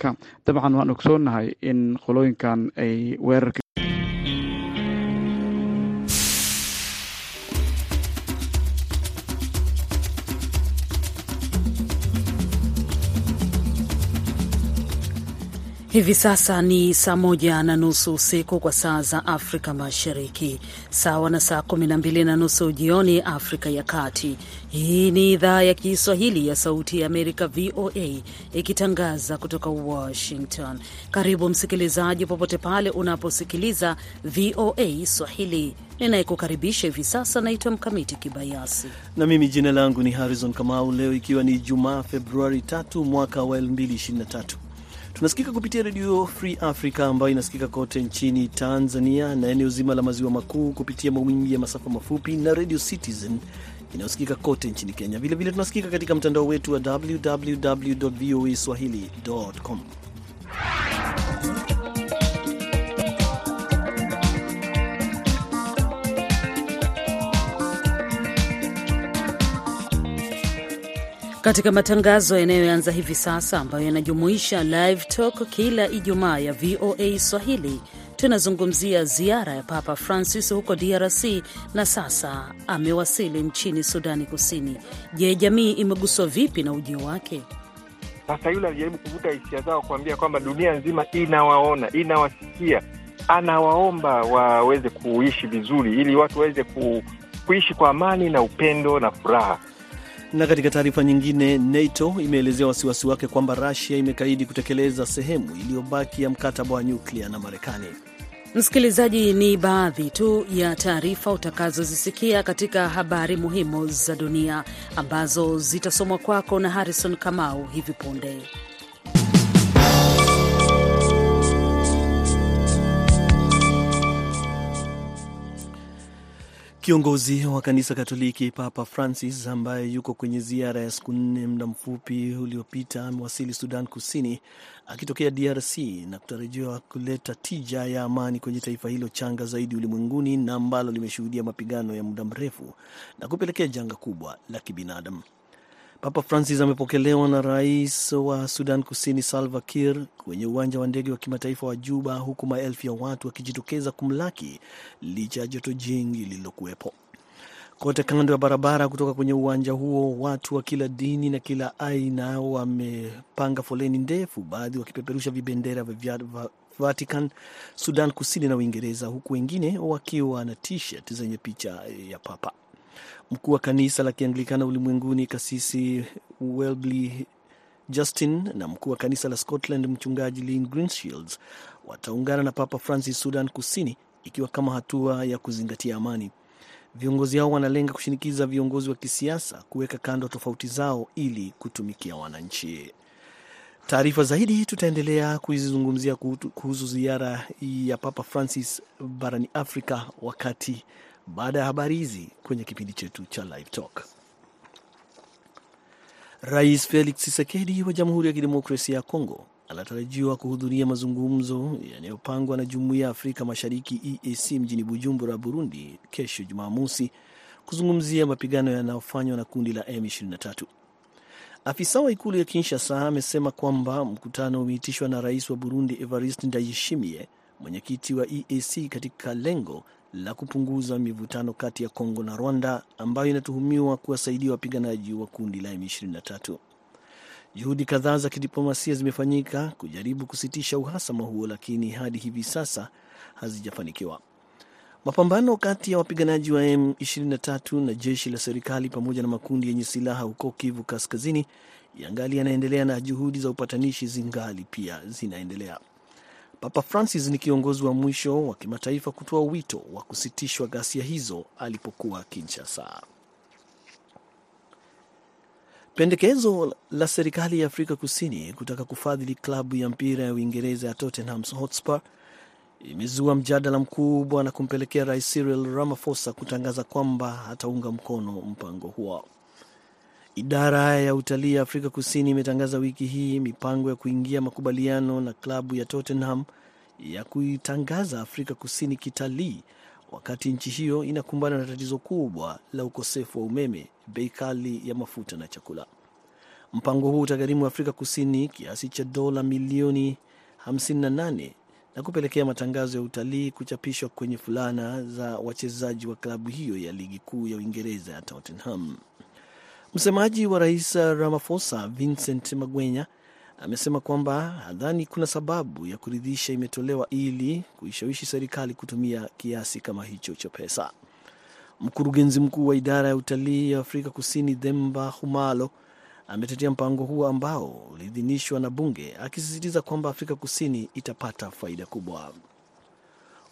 marka dabcan waan ogsoonahay in qolooyinkan ay weerarka Hivi sasa ni saa moja na nusu usiku kwa saa za Afrika Mashariki, sawa na saa kumi na mbili na nusu jioni Afrika ya Kati. Hii ni idhaa ya Kiswahili ya Sauti ya Amerika, VOA, ikitangaza kutoka Washington. Karibu msikilizaji, popote pale unaposikiliza VOA Swahili. Ninayekukaribisha hivi sasa naitwa Mkamiti Kibayasi na mimi jina langu ni Harrison Kamau. Leo ikiwa ni Jumaa, Februari 3 mwaka wa 2023 Tunasikika kupitia redio Free Africa ambayo inasikika kote nchini Tanzania na eneo zima la maziwa makuu kupitia mawimbi ya masafa mafupi na redio Citizen inayosikika kote nchini Kenya. Vilevile tunasikika katika mtandao wetu wa www voa swahili.com. katika matangazo yanayoanza hivi sasa ambayo yanajumuisha live talk kila Ijumaa ya VOA Swahili. Tunazungumzia ziara ya Papa Francis huko DRC na sasa amewasili nchini Sudani Kusini. Je, jamii imeguswa vipi na ujio wake? Sasa yule alijaribu kuvuta hisia zao, kuambia kwamba dunia nzima inawaona, inawasikia, anawaomba waweze kuishi vizuri, ili watu waweze ku, kuishi kwa amani na upendo na furaha. Na katika taarifa nyingine, NATO imeelezea wasiwasi wake kwamba Rusia imekaidi kutekeleza sehemu iliyobaki ya mkataba wa nyuklia na Marekani. Msikilizaji, ni baadhi tu ya taarifa utakazozisikia katika habari muhimu za dunia ambazo zitasomwa kwako na Harrison Kamau hivi punde. Kiongozi wa kanisa Katoliki Papa Francis ambaye yuko kwenye ziara ya siku nne muda mfupi uliopita amewasili Sudan Kusini akitokea DRC na kutarajiwa kuleta tija ya amani kwenye taifa hilo changa zaidi ulimwenguni na ambalo limeshuhudia mapigano ya muda mrefu na kupelekea janga kubwa la kibinadamu. Papa Francis amepokelewa na rais wa Sudan Kusini Salva Kiir kwenye uwanja wa ndege wa kimataifa wa Juba, huku maelfu ya watu wakijitokeza kumlaki licha ya joto jingi lililokuwepo kote kando ya barabara. Kutoka kwenye uwanja huo, watu wa kila dini na kila aina wamepanga foleni ndefu, baadhi wakipeperusha vibendera vya Vatican, Sudan Kusini na Uingereza, huku wengine wakiwa na t-shirt zenye picha ya Papa. Mkuu wa kanisa la Kianglikana ulimwenguni Kasisi Welby Justin na mkuu wa kanisa la Scotland Mchungaji Lynn Greenshields wataungana na Papa Francis Sudan Kusini, ikiwa kama hatua ya kuzingatia amani. Viongozi hao wanalenga kushinikiza viongozi wa kisiasa kuweka kando tofauti zao ili kutumikia wananchi. Taarifa zaidi tutaendelea kuzizungumzia kuhusu ziara ya Papa Francis barani Afrika wakati baada ya habari hizi kwenye kipindi chetu cha Live Talk. Rais Felix Tshisekedi wa Jamhuri ya Kidemokrasia ya Kongo anatarajiwa kuhudhuria mazungumzo yanayopangwa na Jumuiya ya Afrika Mashariki EAC mjini Bujumbura, Burundi, kesho Jumamosi, kuzungumzia mapigano yanayofanywa na kundi la M23. Afisa wa ikulu ya Kinshasa amesema kwamba mkutano umeitishwa na rais wa Burundi Evariste Ndayishimiye, mwenyekiti wa EAC, katika lengo la kupunguza mivutano kati ya Kongo na Rwanda ambayo inatuhumiwa kuwasaidia wapiganaji wa kundi la M23. Juhudi kadhaa za kidiplomasia zimefanyika kujaribu kusitisha uhasama huo, lakini hadi hivi sasa hazijafanikiwa. Mapambano kati ya wapiganaji wa M23 na jeshi la serikali pamoja na makundi yenye silaha huko Kivu Kaskazini yangali yanaendelea na juhudi za upatanishi zingali pia zinaendelea. Papa Francis ni kiongozi wa mwisho wa kimataifa kutoa wito wa kusitishwa ghasia hizo alipokuwa Kinshasa. Pendekezo la serikali ya Afrika Kusini kutaka kufadhili klabu ya mpira ya Uingereza ya Tottenham Hotspur imezua mjadala mkubwa na kumpelekea Rais Cyril Ramaphosa kutangaza kwamba hataunga mkono mpango huo. Idara ya utalii ya Afrika Kusini imetangaza wiki hii mipango ya kuingia makubaliano na klabu ya Tottenham ya kuitangaza Afrika Kusini kitalii, wakati nchi hiyo inakumbana na tatizo kubwa la ukosefu wa umeme, bei kali ya mafuta na chakula. Mpango huu utagharimu Afrika Kusini kiasi cha dola milioni 58 na kupelekea matangazo ya utalii kuchapishwa kwenye fulana za wachezaji wa klabu hiyo ya ligi kuu ya Uingereza ya Tottenham. Msemaji wa rais Ramaphosa Vincent Magwenya amesema kwamba hadhani kuna sababu ya kuridhisha imetolewa ili kuishawishi serikali kutumia kiasi kama hicho cha pesa. Mkurugenzi mkuu wa idara ya utalii ya Afrika Kusini Themba Humalo ametetea mpango huo ambao uliidhinishwa na bunge akisisitiza kwamba Afrika Kusini itapata faida kubwa.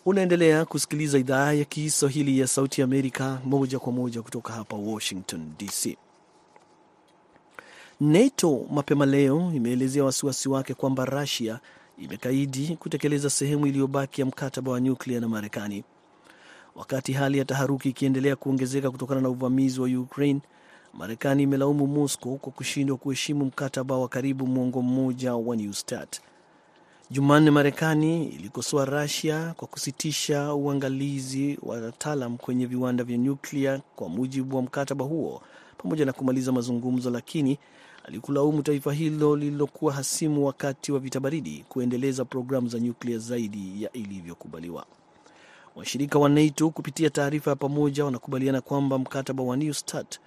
Unaendelea kusikiliza idhaa ya Kiswahili ya Sauti ya Amerika moja kwa moja kutoka hapa Washington DC. NATO mapema leo imeelezea wasiwasi wake kwamba Russia imekaidi kutekeleza sehemu iliyobaki ya mkataba wa nyuklia na Marekani, wakati hali ya taharuki ikiendelea kuongezeka kutokana na uvamizi wa Ukraine. Marekani imelaumu Moscow kwa kushindwa kuheshimu mkataba wa karibu mwongo mmoja wa New START. Jumanne, Marekani ilikosoa Russia kwa kusitisha uangalizi wa wataalam kwenye viwanda vya nyuklia kwa mujibu wa mkataba huo, pamoja na kumaliza mazungumzo, lakini alikulaumu taifa hilo lililokuwa hasimu wakati wa vita baridi kuendeleza programu za nyuklia zaidi ya ilivyokubaliwa. Washirika wa NATO kupitia taarifa ya pamoja wanakubaliana kwamba mkataba wa New START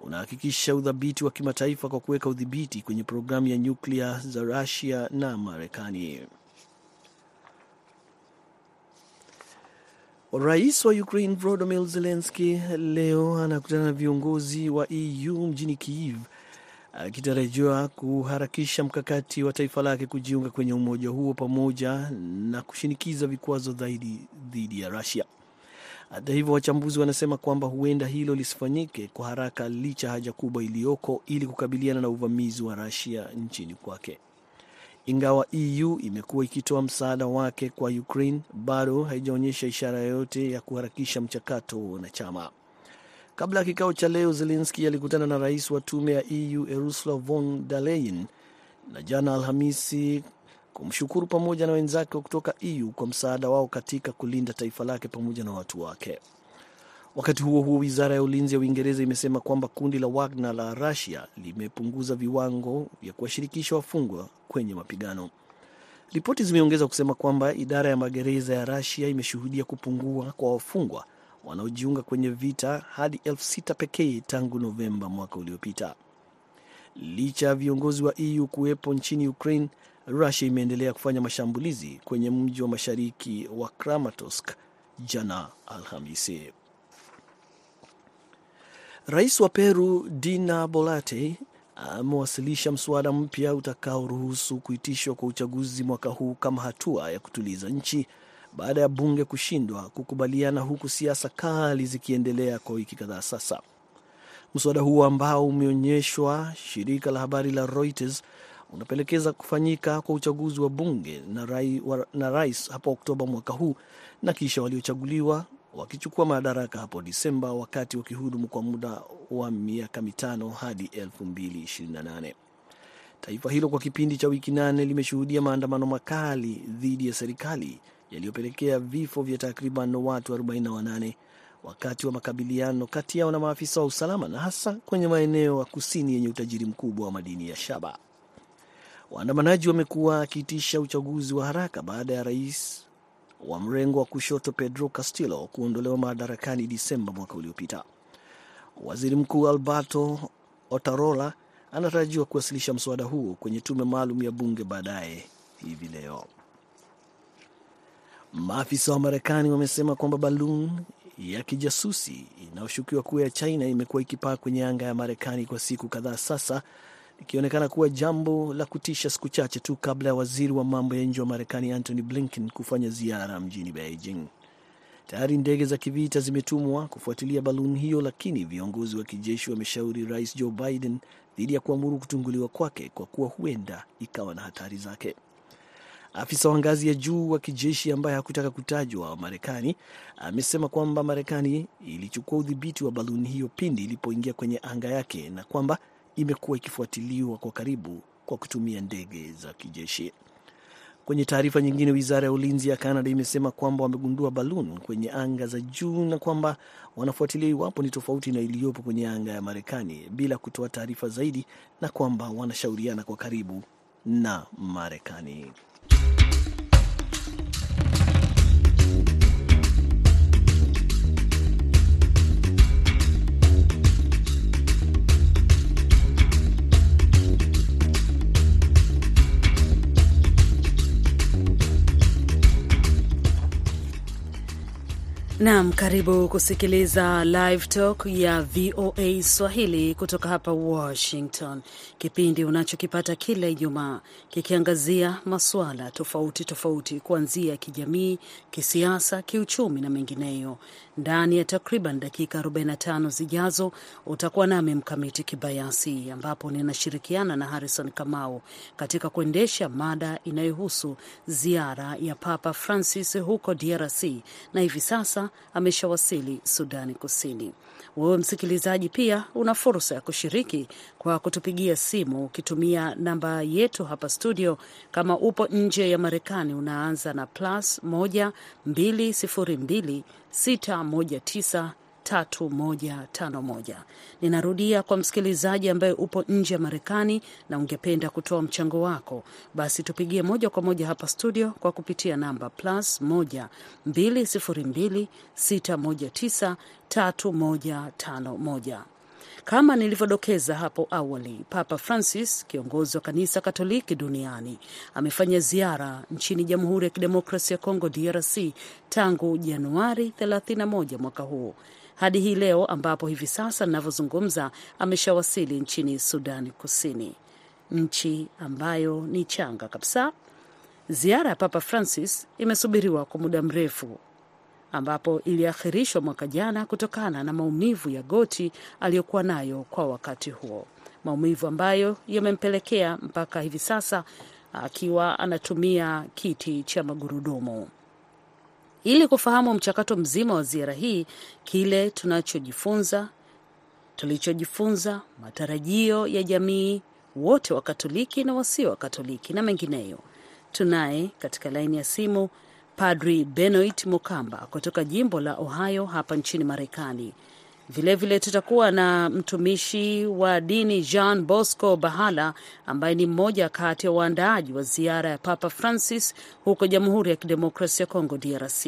unahakikisha udhabiti wa kimataifa kwa kuweka udhibiti kwenye programu ya nyuklia za Rusia na Marekani. Rais wa Ukraine Volodymyr Zelensky leo anakutana na viongozi wa EU mjini Kiev akitarajiwa kuharakisha mkakati wa taifa lake kujiunga kwenye umoja huo pamoja na kushinikiza vikwazo zaidi dhidi ya Rusia. Hata hivyo, wachambuzi wanasema kwamba huenda hilo lisifanyike kwa haraka licha haja kubwa iliyoko ili kukabiliana na uvamizi wa Rusia nchini kwake. Ingawa EU imekuwa ikitoa msaada wake kwa Ukraine, bado haijaonyesha ishara yoyote ya kuharakisha mchakato wa wanachama. Kabla ya kikao cha leo, Zelenski alikutana na rais wa tume ya EU Ursula von der Leyen na jana Alhamisi kumshukuru pamoja na wenzake kutoka EU kwa msaada wao katika kulinda taifa lake pamoja na watu wake. Wakati huo huo, wizara ya ulinzi ya Uingereza imesema kwamba kundi la Wagner la Russia limepunguza viwango vya kuwashirikisha wafungwa kwenye mapigano. Ripoti zimeongeza kusema kwamba idara ya magereza ya Russia imeshuhudia kupungua kwa wafungwa wanaojiunga kwenye vita hadi elfu sita pekee tangu Novemba mwaka uliopita. Licha ya viongozi wa EU kuwepo nchini Ukraine, Rusia imeendelea kufanya mashambulizi kwenye mji wa mashariki wa Kramatorsk jana Alhamisi. Rais wa Peru Dina Bolate amewasilisha mswada mpya utakaoruhusu kuitishwa kwa uchaguzi mwaka huu kama hatua ya kutuliza nchi baada ya bunge kushindwa kukubaliana, huku siasa kali zikiendelea kwa wiki kadhaa sasa. Mswada huo ambao umeonyeshwa shirika la habari la Reuters unapendekeza kufanyika kwa uchaguzi wa bunge na, rai, wa, na rais hapo Oktoba mwaka huu na kisha waliochaguliwa wakichukua madaraka hapo Disemba, wakati wakihudumu kwa muda wa miaka mitano hadi 2028. Taifa hilo kwa kipindi cha wiki nane limeshuhudia maandamano makali dhidi ya serikali yaliyopelekea vifo vya takriban watu 48 wakati wa makabiliano kati yao na maafisa wa usalama na hasa kwenye maeneo ya kusini yenye utajiri mkubwa wa madini ya shaba. Waandamanaji wamekuwa akiitisha uchaguzi wa haraka baada ya rais wa mrengo wa kushoto Pedro Castillo kuondolewa madarakani Disemba mwaka uliopita. Waziri Mkuu Alberto Otarola anatarajiwa kuwasilisha mswada huo kwenye tume maalum ya bunge baadaye hivi leo. Maafisa wa Marekani wamesema kwamba balun ya kijasusi inayoshukiwa kuwa ya China imekuwa ikipaa kwenye anga ya Marekani kwa siku kadhaa sasa, ikionekana kuwa jambo la kutisha siku chache tu kabla ya waziri wa mambo ya nje wa Marekani Antony Blinken kufanya ziara mjini Beijing. Tayari ndege za kivita zimetumwa kufuatilia baluni hiyo, lakini viongozi wa kijeshi wameshauri Rais Joe Biden dhidi ya kuamuru kutunguliwa kwake kwa kuwa huenda ikawa na hatari zake. Afisa wa ngazi ya juu wa kijeshi ambaye hakutaka kutajwa wa Marekani amesema kwamba Marekani ilichukua udhibiti wa baluni hiyo pindi ilipoingia kwenye anga yake na kwamba imekuwa ikifuatiliwa kwa karibu kwa kutumia ndege za kijeshi. Kwenye taarifa nyingine, wizara ya ulinzi ya Canada imesema kwamba wamegundua baluni kwenye anga za juu na kwamba wanafuatilia iwapo ni tofauti na iliyopo kwenye anga ya Marekani bila kutoa taarifa zaidi, na kwamba wanashauriana kwa karibu na Marekani. Naam, karibu kusikiliza Live Talk ya VOA Swahili kutoka hapa Washington, kipindi unachokipata kila Ijumaa kikiangazia masuala tofauti tofauti kuanzia kijamii, kisiasa, kiuchumi na mengineyo. Ndani ya takriban dakika 45 zijazo utakuwa nami Mkamiti Kibayasi, ambapo ninashirikiana na Harrison Kamau katika kuendesha mada inayohusu ziara ya Papa Francis huko DRC na hivi sasa ameshawasili Sudani Kusini. Wewe msikilizaji, pia una fursa ya kushiriki kwa kutupigia simu ukitumia namba yetu hapa studio. Kama upo nje ya Marekani, unaanza na plus 1 202 619 3151. Ninarudia kwa msikilizaji ambaye upo nje ya Marekani na ungependa kutoa mchango wako, basi tupigie moja kwa moja hapa studio kwa kupitia namba plus 1 202 619 3151. Kama nilivyodokeza hapo awali, Papa Francis, kiongozi wa kanisa Katoliki duniani, amefanya ziara nchini Jamhuri ya Kidemokrasia ya Kongo, DRC, tangu Januari 31 mwaka huu hadi hii leo ambapo hivi sasa ninavyozungumza ameshawasili nchini Sudani Kusini, nchi ambayo ni changa kabisa. Ziara ya Papa Francis imesubiriwa kwa muda mrefu ambapo iliakhirishwa mwaka jana kutokana na maumivu ya goti aliyokuwa nayo kwa wakati huo, maumivu ambayo yamempelekea mpaka hivi sasa akiwa anatumia kiti cha magurudumu. Ili kufahamu mchakato mzima wa ziara hii, kile tunachojifunza, tulichojifunza, matarajio ya jamii wote wa Katoliki na wasio wa Katoliki na mengineyo, tunaye katika laini ya simu Padri Benoit Mukamba kutoka jimbo la Ohio hapa nchini Marekani. Vilevile tutakuwa na mtumishi wa dini Jean Bosco Bahala ambaye ni mmoja kati ya waandaaji wa ziara ya Papa Francis huko Jamhuri ya Kidemokrasia ya Kongo, DRC.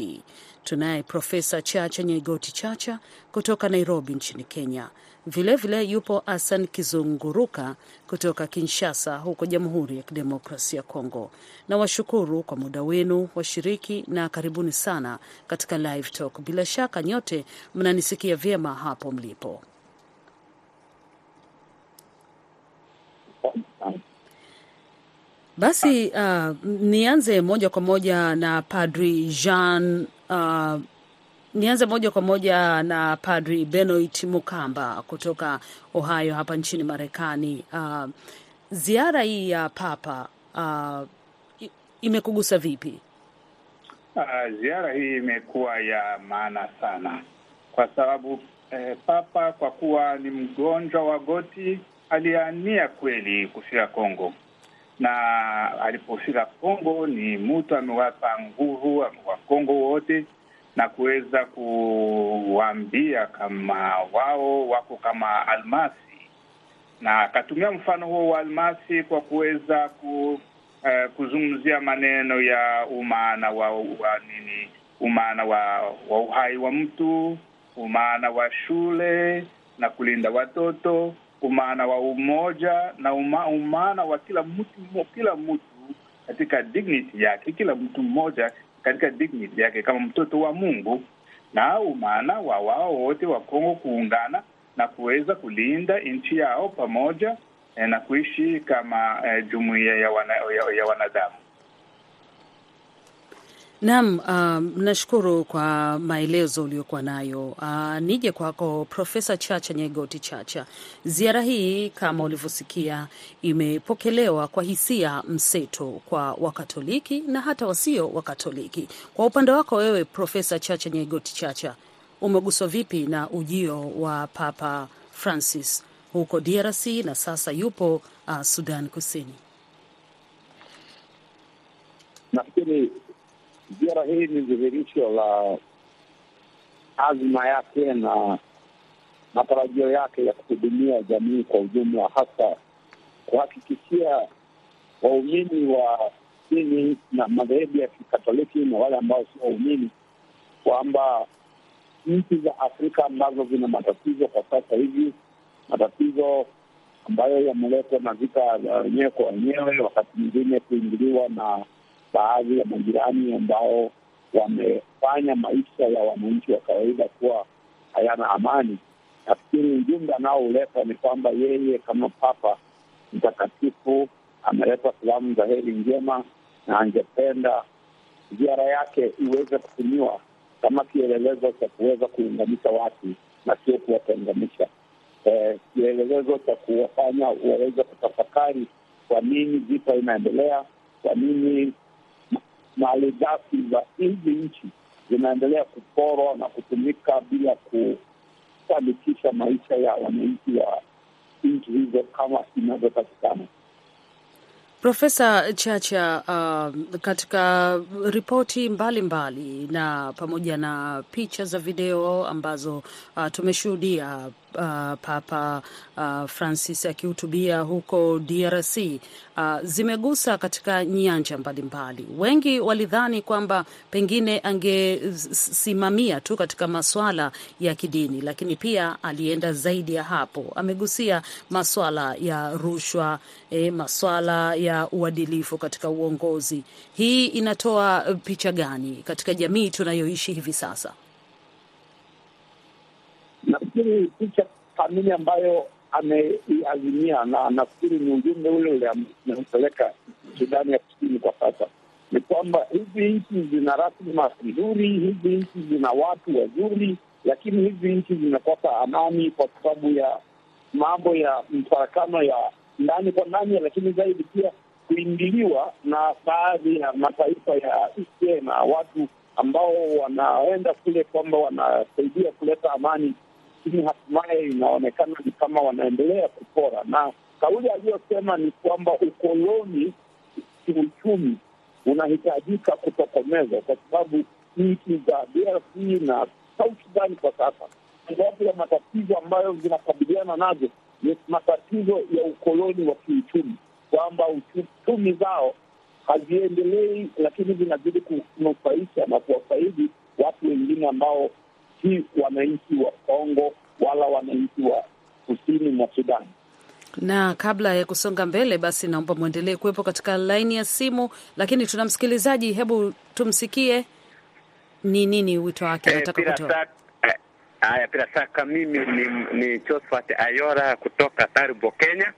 Tunaye Profesa Chacha Nyegoti Chacha kutoka Nairobi nchini Kenya. Vilevile vile yupo Asan Kizunguruka kutoka Kinshasa huko Jamhuri ya Kidemokrasia ya Kongo. Na washukuru kwa muda wenu washiriki, na karibuni sana katika Live Talk. Bila shaka nyote mnanisikia vyema hapo mlipo. Basi uh, nianze moja kwa moja na Padri Jean uh, nianze moja kwa moja na Padri Benoit Mukamba kutoka Ohio hapa nchini Marekani. Uh, ziara hii ya Papa uh, imekugusa vipi? Uh, ziara hii imekuwa ya maana sana kwa sababu eh, Papa kwa kuwa ni mgonjwa wa goti aliania kweli kufika Kongo, na alipofika Kongo ni mtu amewapa nguvu wa Kongo wote na kuweza kuwaambia kama wao wako kama almasi, na akatumia mfano huo wa almasi kwa kuweza ku, uh, kuzungumzia maneno ya umaana wa, wa nini, umaana wa, wa uhai wa mtu, umaana wa shule na kulinda watoto, umaana wa umoja na uma, umaana wa kila mtu, kila mtu katika dignity yake, kila mtu mmoja katika dignity yake kama mtoto wa Mungu, na umana wa wao wote wa Kongo kuungana na kuweza kulinda nchi yao pamoja eh, na kuishi kama eh, jumuiya ya, wana, ya, ya wanadamu. Naam, uh, nashukuru kwa maelezo uliokuwa nayo. Uh, nije kwako Profesa Chacha Nyegoti Chacha. Ziara hii kama ulivyosikia imepokelewa kwa hisia mseto kwa Wakatoliki na hata wasio Wakatoliki. Kwa upande wako wewe Profesa Chacha Nyegoti Chacha, umeguswa vipi na ujio wa Papa Francis huko DRC na sasa yupo uh, Sudan Kusini? nafikiri ziara hii ni dhihirisho la azma yake na matarajio yake ya kuhudumia jamii kwa ujumla, hasa kuhakikishia waumini wa dini na madhehebu ya Kikatoliki na wale ambao sio waumini kwamba nchi za Afrika ambazo zina matatizo kwa sasa hivi, matatizo ambayo yameletwa na vita vya wenyewe kwa wenyewe, wakati mwingine kuingiliwa na baadhi ya majirani ambao wamefanya maisha ya wananchi wa kawaida kuwa hayana amani. Nafikiri ujumbe anaouleta ni kwamba yeye kama Papa Mtakatifu ameleta salamu za heri njema, na angependa ziara yake iweze kutumiwa kama kielelezo cha kuweza kuunganisha watu na sio kuwatenganisha, eh, kielelezo cha kuwafanya waweze kutafakari kwa nini vita inaendelea, kwa nini mali ghafi za hizi nchi zinaendelea kuporwa na kutumika bila kufanikisha maisha ya wananchi wa nchi hizo kama inavyopatikana. Profesa Chacha, uh, katika ripoti mbalimbali na pamoja na picha za video ambazo uh, tumeshuhudia uh, Papa uh, Francis akihutubia huko DRC uh, zimegusa katika nyanja mbalimbali. Wengi walidhani kwamba pengine angesimamia tu katika maswala ya kidini, lakini pia alienda zaidi ya hapo. Amegusia maswala ya rushwa, eh, maswala ya uadilifu katika uongozi. Hii inatoa picha gani katika jamii tunayoishi hivi sasa? Nafikiri picha kamili ambayo ameiazimia na nafikiri ni ujumbe ule ule amepeleka Sudani ya Kusini kwa sasa ni kwamba hizi nchi zina rasilimali nzuri, hizi nchi zina watu wazuri, lakini hizi nchi zinakosa amani kwa sababu ya mambo ya mfarakano ya ndani kwa ndani, lakini zaidi pia kuingiliwa na baadhi ya mataifa ya nje na watu ambao wanaenda kule kwamba wanasaidia kuleta amani, lakini hatimaye inaonekana ni kama wanaendelea kupora. Na kauli aliyosema ni kwamba ukoloni kiuchumi unahitajika kutokomezwa, kwa sababu nchi za DRC na South Sudan kwa sasa, mojawapo ya matatizo ambayo zinakabiliana nazo ni matatizo ya ukoloni wa kiuchumi, kwamba uchumi zao haziendelei, lakini zinazidi kunufaisha na kuwafaidi watu wengine ambao si wananchi wa Kongo wala wananchi wa kusini mwa Sudani. Na kabla ya kusonga mbele, basi naomba mwendelee kuwepo katika laini ya simu, lakini tuna msikilizaji, hebu tumsikie ni nini wito wake anataka bila kutoa. eh, haya, bila shaka mimi ni, ni Josephat Ayora kutoka Taribo, Kenya.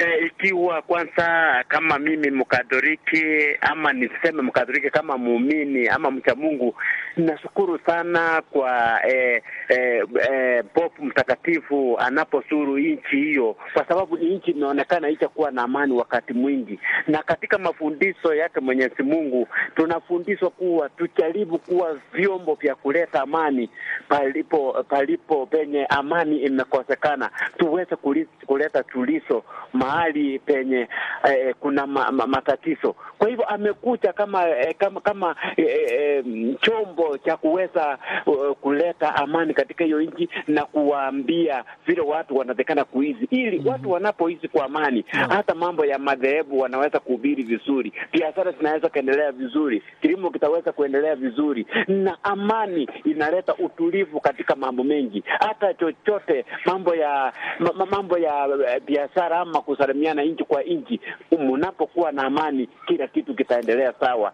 E, ikiwa kwanza kama mimi Mkatoliki ama niseme Mkatoliki kama muumini ama mcha Mungu, nashukuru sana kwa e, e, e, Pope Mtakatifu anapozuru nchi hiyo, kwa sababu nchi icha ichakuwa na amani wakati mwingi, na katika mafundisho yake Mwenyezi Mungu tunafundishwa kuwa tujaribu kuwa vyombo vya kuleta amani palipo palipo penye amani imekosekana, tuweze kuleta tulizo mahali penye eh, kuna ma, ma, matatizo. Kwa hivyo amekuja kama eh, kama kama eh, eh, chombo cha kuweza uh, kuleta amani katika hiyo nchi na kuwaambia vile watu wanatakana kuishi, ili watu wanapoishi kwa amani, hata mambo ya madhehebu wanaweza kuhubiri vizuri, biashara zinaweza kuendelea vizuri, kilimo kitaweza kuendelea vizuri, na amani inaleta utulivu katika mambo mengi, hata chochote mambo ya ma, ma- mambo ya eh, biashara ama kusalimiana nchi kwa nchi. Mnapokuwa na amani, kila kitu kitaendelea sawa.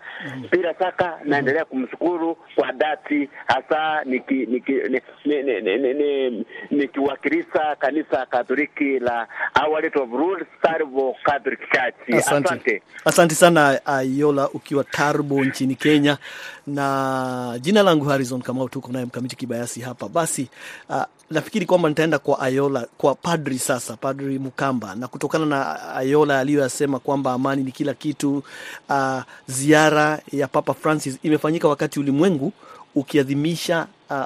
Bila shaka, naendelea kumshukuru kwa dhati, hasa niki- niki- ni- ni- ni- ni- ni- ni- nikiwakilisha kanisa Katoliki la Catholic Church. Asante. Asante. Asante sana Ayola, ukiwa Tarbo nchini Kenya, na jina langu Harrison Kamau, tuko naye mkamiti kibayasi hapa. Basi uh, nafikiri kwamba nitaenda kwa Ayola, kwa padri sasa, Padri Mukamba, na kutokana na Ayola aliyoyasema kwamba amani ni kila kitu. Uh, ziara ya Papa Francis imefanyika wakati ulimwengu ukiadhimisha uh,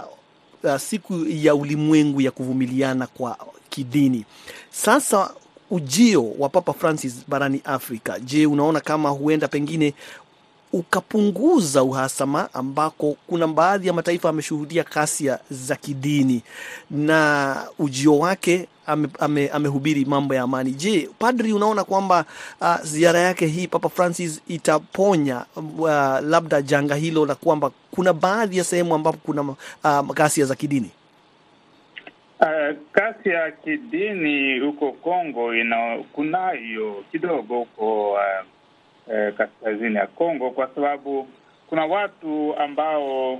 uh, siku ya ulimwengu ya kuvumiliana kwa kidini. Sasa ujio wa Papa Francis barani Afrika, je, unaona kama huenda pengine ukapunguza uhasama ambako kuna baadhi ya mataifa ameshuhudia kasia za kidini na ujio wake amehubiri ame, ame mambo ya amani. Je, padri, unaona kwamba uh, ziara yake hii Papa Francis itaponya uh, labda janga hilo la kwamba kuna baadhi ya sehemu ambapo kuna uh, ghasia za kidini? Uh, kasi ya kidini huko Kongo ina kunayo kidogo huko uh, uh, kaskazini ya Kongo kwa sababu kuna watu ambao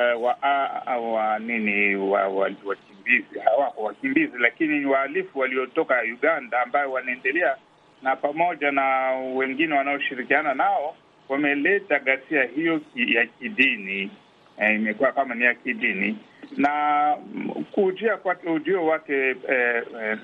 eh, wa, a, wa nini wa, wa, wakimbizi hawako wakimbizi, lakini ni wahalifu waliotoka Uganda ambayo wanaendelea na pamoja na wengine wanaoshirikiana nao wameleta ghasia hiyo ki, ya kidini eh, imekuwa kama ni ya kidini. Na kujia kwake ujio wake eh, eh,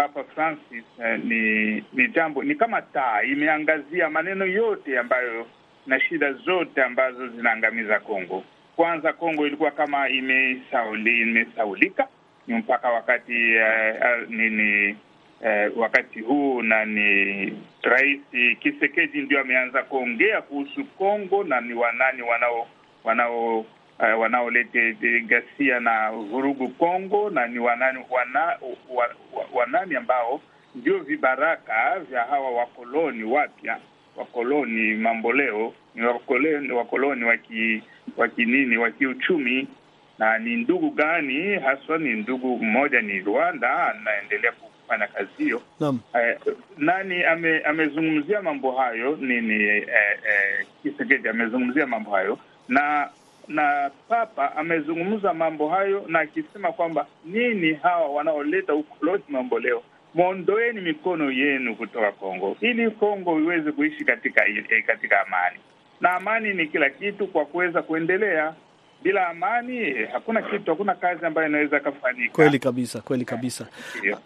Papa Francis eh, ni ni jambo ni kama taa imeangazia maneno yote ambayo na shida zote ambazo zinaangamiza Kongo. Kwanza Kongo ilikuwa kama imesauli, imesaulika mpaka wakati eh, nini eh, wakati huu na ni Rais Kisekedi ndio ameanza kuongea kuhusu Kongo na ni wanani wanao wanao Uh, wanaolete ghasia na vurugu Kongo na ni wanani, wana, wa, wa, wanani ambao ndio vibaraka vya hawa wakoloni wapya, wakoloni mamboleo, ni wakoloni, wakoloni wa kinini wa kiuchumi. Na ni ndugu gani haswa? Ni ndugu mmoja ni Rwanda, anaendelea kufanya kazi hiyo. Naam. eh, nani ame, amezungumzia mambo hayo nini, eh, eh, Kisekedi amezungumzia mambo hayo na na Papa amezungumza mambo hayo na akisema kwamba nini hawa wanaoleta ukoloni mambo leo, mwondoeni mikono yenu kutoka Kongo ili Kongo iweze kuishi katika katika amani, na amani ni kila kitu kwa kuweza kuendelea. Bila amani hakuna kitu, hakuna kazi ambayo inaweza kufanyika. Kweli kabisa, kweli kabisa.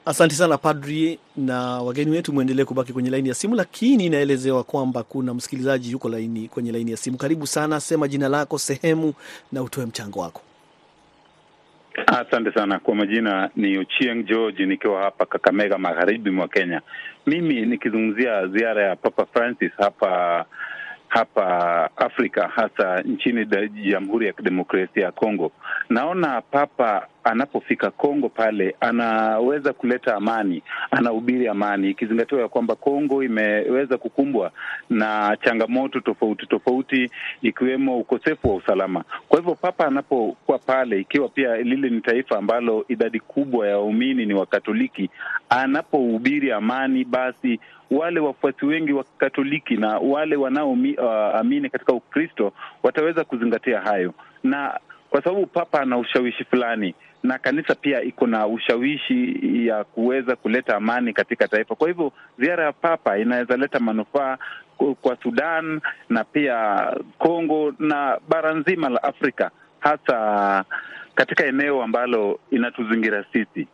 Asante sana padri, na wageni wetu mwendelee kubaki kwenye laini ya simu, lakini inaelezewa kwamba kuna msikilizaji yuko laini kwenye laini ya simu. Karibu sana, sema jina lako, sehemu na utoe mchango wako. Asante sana kwa majina, ni Ochieng George nikiwa hapa Kakamega, magharibi mwa Kenya. Mimi nikizungumzia ziara ya Papa Francis hapa hapa Afrika hasa nchini Jamhuri ya Kidemokrasia ya Kongo. Naona Papa anapofika Kongo pale anaweza kuleta amani, anahubiri amani, ikizingatiwa ya kwamba Kongo imeweza kukumbwa na changamoto tofauti tofauti, ikiwemo ukosefu wa usalama. Kwa hivyo Papa anapokuwa pale, ikiwa pia lile ni taifa ambalo idadi kubwa ya waumini ni Wakatoliki, anapohubiri amani, basi wale wafuasi wengi wa Katoliki na wale wanaoamini uh, katika Ukristo wataweza kuzingatia hayo, na kwa sababu Papa ana ushawishi fulani na kanisa pia iko na ushawishi ya kuweza kuleta amani katika taifa. Kwa hivyo ziara ya Papa inaweza leta manufaa kwa Sudan na pia Kongo na bara nzima la Afrika, hasa katika eneo ambalo inatuzingira sisi.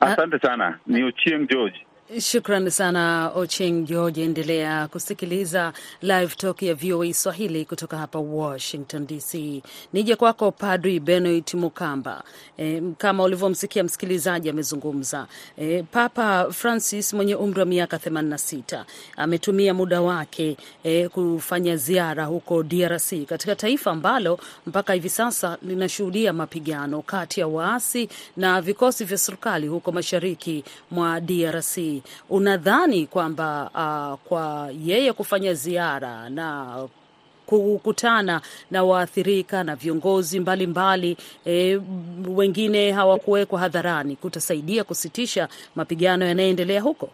Asante sana. Ni Ochieng George. Shukran sana Ocheng George. Endelea kusikiliza Live Talk ya VOA Swahili kutoka hapa Washington DC. Nije kwako Padri Benoit Mukamba. E, kama ulivyomsikia msikilizaji amezungumza, e, Papa Francis mwenye umri wa miaka 86 ametumia muda wake e, kufanya ziara huko DRC, katika taifa ambalo mpaka hivi sasa linashuhudia mapigano kati ya waasi na vikosi vya serikali huko mashariki mwa DRC. Unadhani kwamba uh, kwa yeye kufanya ziara na kukutana na waathirika na viongozi mbalimbali mbali, e, wengine hawakuwekwa hadharani kutasaidia kusitisha mapigano yanayoendelea huko?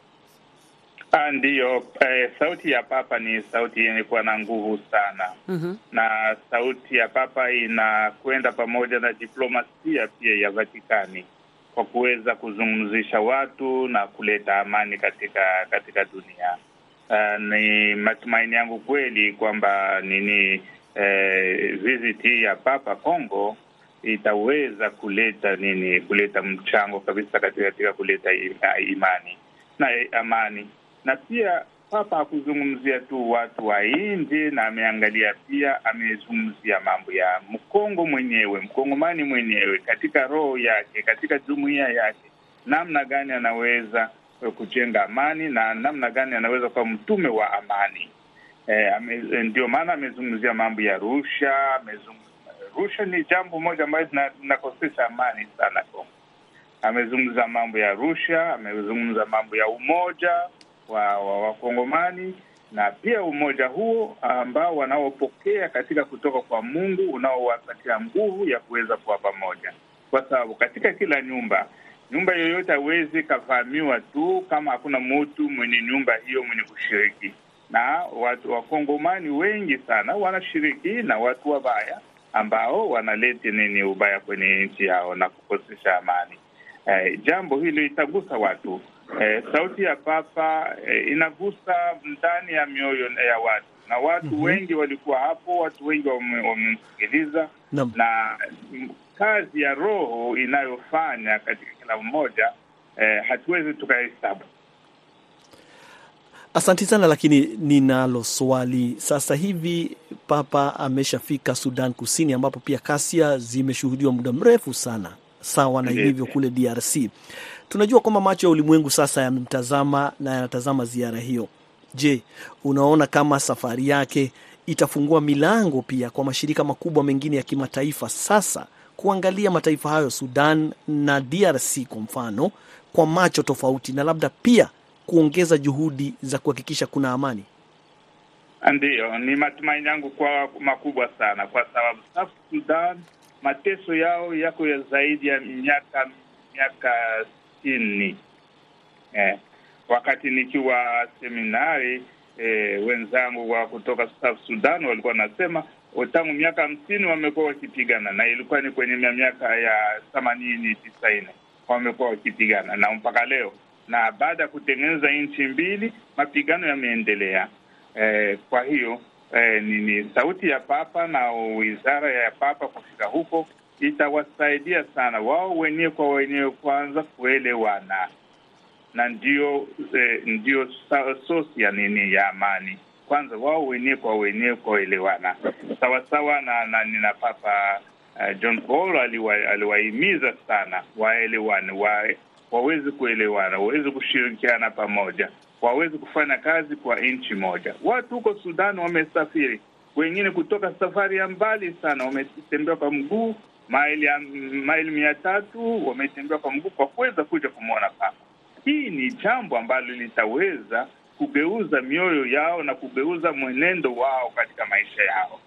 Ndiyo, eh, sauti ya Papa ni sauti yenye kuwa na nguvu sana mm -hmm. na sauti ya Papa inakwenda pamoja na diplomasia pia ya Vatikani kwa kuweza kuzungumzisha watu na kuleta amani katika katika dunia. Uh, ni matumaini yangu kweli kwamba nini eh, visit hii ya Papa Kongo itaweza kuleta nini kuleta mchango kabisa katika, katika kuleta imani na amani, na pia Papa hakuzungumzia tu watu wa nje, na ameangalia pia, amezungumzia mambo ya Mkongo mwenyewe, Mkongomani mwenyewe katika roho yake, katika jumuiya yake, namna gani anaweza kujenga amani na namna gani anaweza kuwa mtume wa amani. E, ame, ndio maana amezungumzia mambo ya rusha. Rusha ni jambo moja ambayo linakosesha amani sana Kongo. Amezungumza mambo ya rusha, amezungumza mambo ya umoja wa Wakongomani na pia umoja huo ambao wanaopokea katika kutoka kwa Mungu unaowapatia nguvu ya kuweza kuwa pamoja, kwa sababu katika kila nyumba nyumba yoyote hawezi kavamiwa tu kama hakuna mutu mwenye nyumba hiyo mwenye kushiriki, na watu wakongomani wengi sana wanashiriki na watu wabaya ambao wanaleta nini ubaya kwenye nchi yao na kukosesha amani. Eh, jambo hili itagusa watu eh, sauti ya Papa eh, inagusa ndani ya mioyo ya watu na watu mm -hmm. wengi walikuwa hapo, watu wengi wamemsikiliza Naam. na kazi ya Roho inayofanya katika kila mmoja eh, hatuwezi tukahesabu. Asanti sana, lakini ninalo swali sasa hivi. Papa ameshafika Sudan Kusini, ambapo pia kasia zimeshuhudiwa muda mrefu sana, sawa na ilivyo kule DRC. Tunajua kwamba macho ya ulimwengu sasa yamemtazama na yanatazama ziara hiyo. Je, unaona kama safari yake itafungua milango pia kwa mashirika makubwa mengine ya kimataifa sasa kuangalia mataifa hayo Sudan na DRC kwa mfano kwa macho tofauti, na labda pia kuongeza juhudi za kuhakikisha kuna amani? Ndiyo, ni matumaini yangu kwa makubwa sana, kwa sababu safu Sudan mateso yao yako ya zaidi ya miaka miaka sitini. Eh, wakati nikiwa seminari eh, wenzangu wa kutoka South Sudan walikuwa wanasema tangu miaka hamsini wamekuwa wakipigana, na ilikuwa ni kwenye miaka ya themanini tisaini wamekuwa wakipigana na mpaka leo, na baada ya kutengeneza nchi mbili mapigano yameendelea. Eh, kwa hiyo eh, ni, ni sauti ya Papa na wizara ya Papa kufika huko itawasaidia sana. Wao wenyewe kwa wenyewe kwanza kuelewana, na ndio eh, ndio sosi ya nini ya amani. Kwanza wao wenyewe kwa wenyewe kuelewana. Sawasawa na, na nina Papa uh, John Paul aliwa, sana waelewane wa, waweze kuelewana waweze kushirikiana pamoja waweze kufanya kazi kwa nchi moja. Watu huko Sudan wamesafiri, wengine kutoka safari ya mbali sana, wametembea kwa mguu maili maili mia tatu wametembea kwa mguu kwa kuweza kuja kumwona Papa. Hii ni jambo ambalo litaweza kugeuza mioyo yao na kugeuza mwenendo wao katika maisha yao.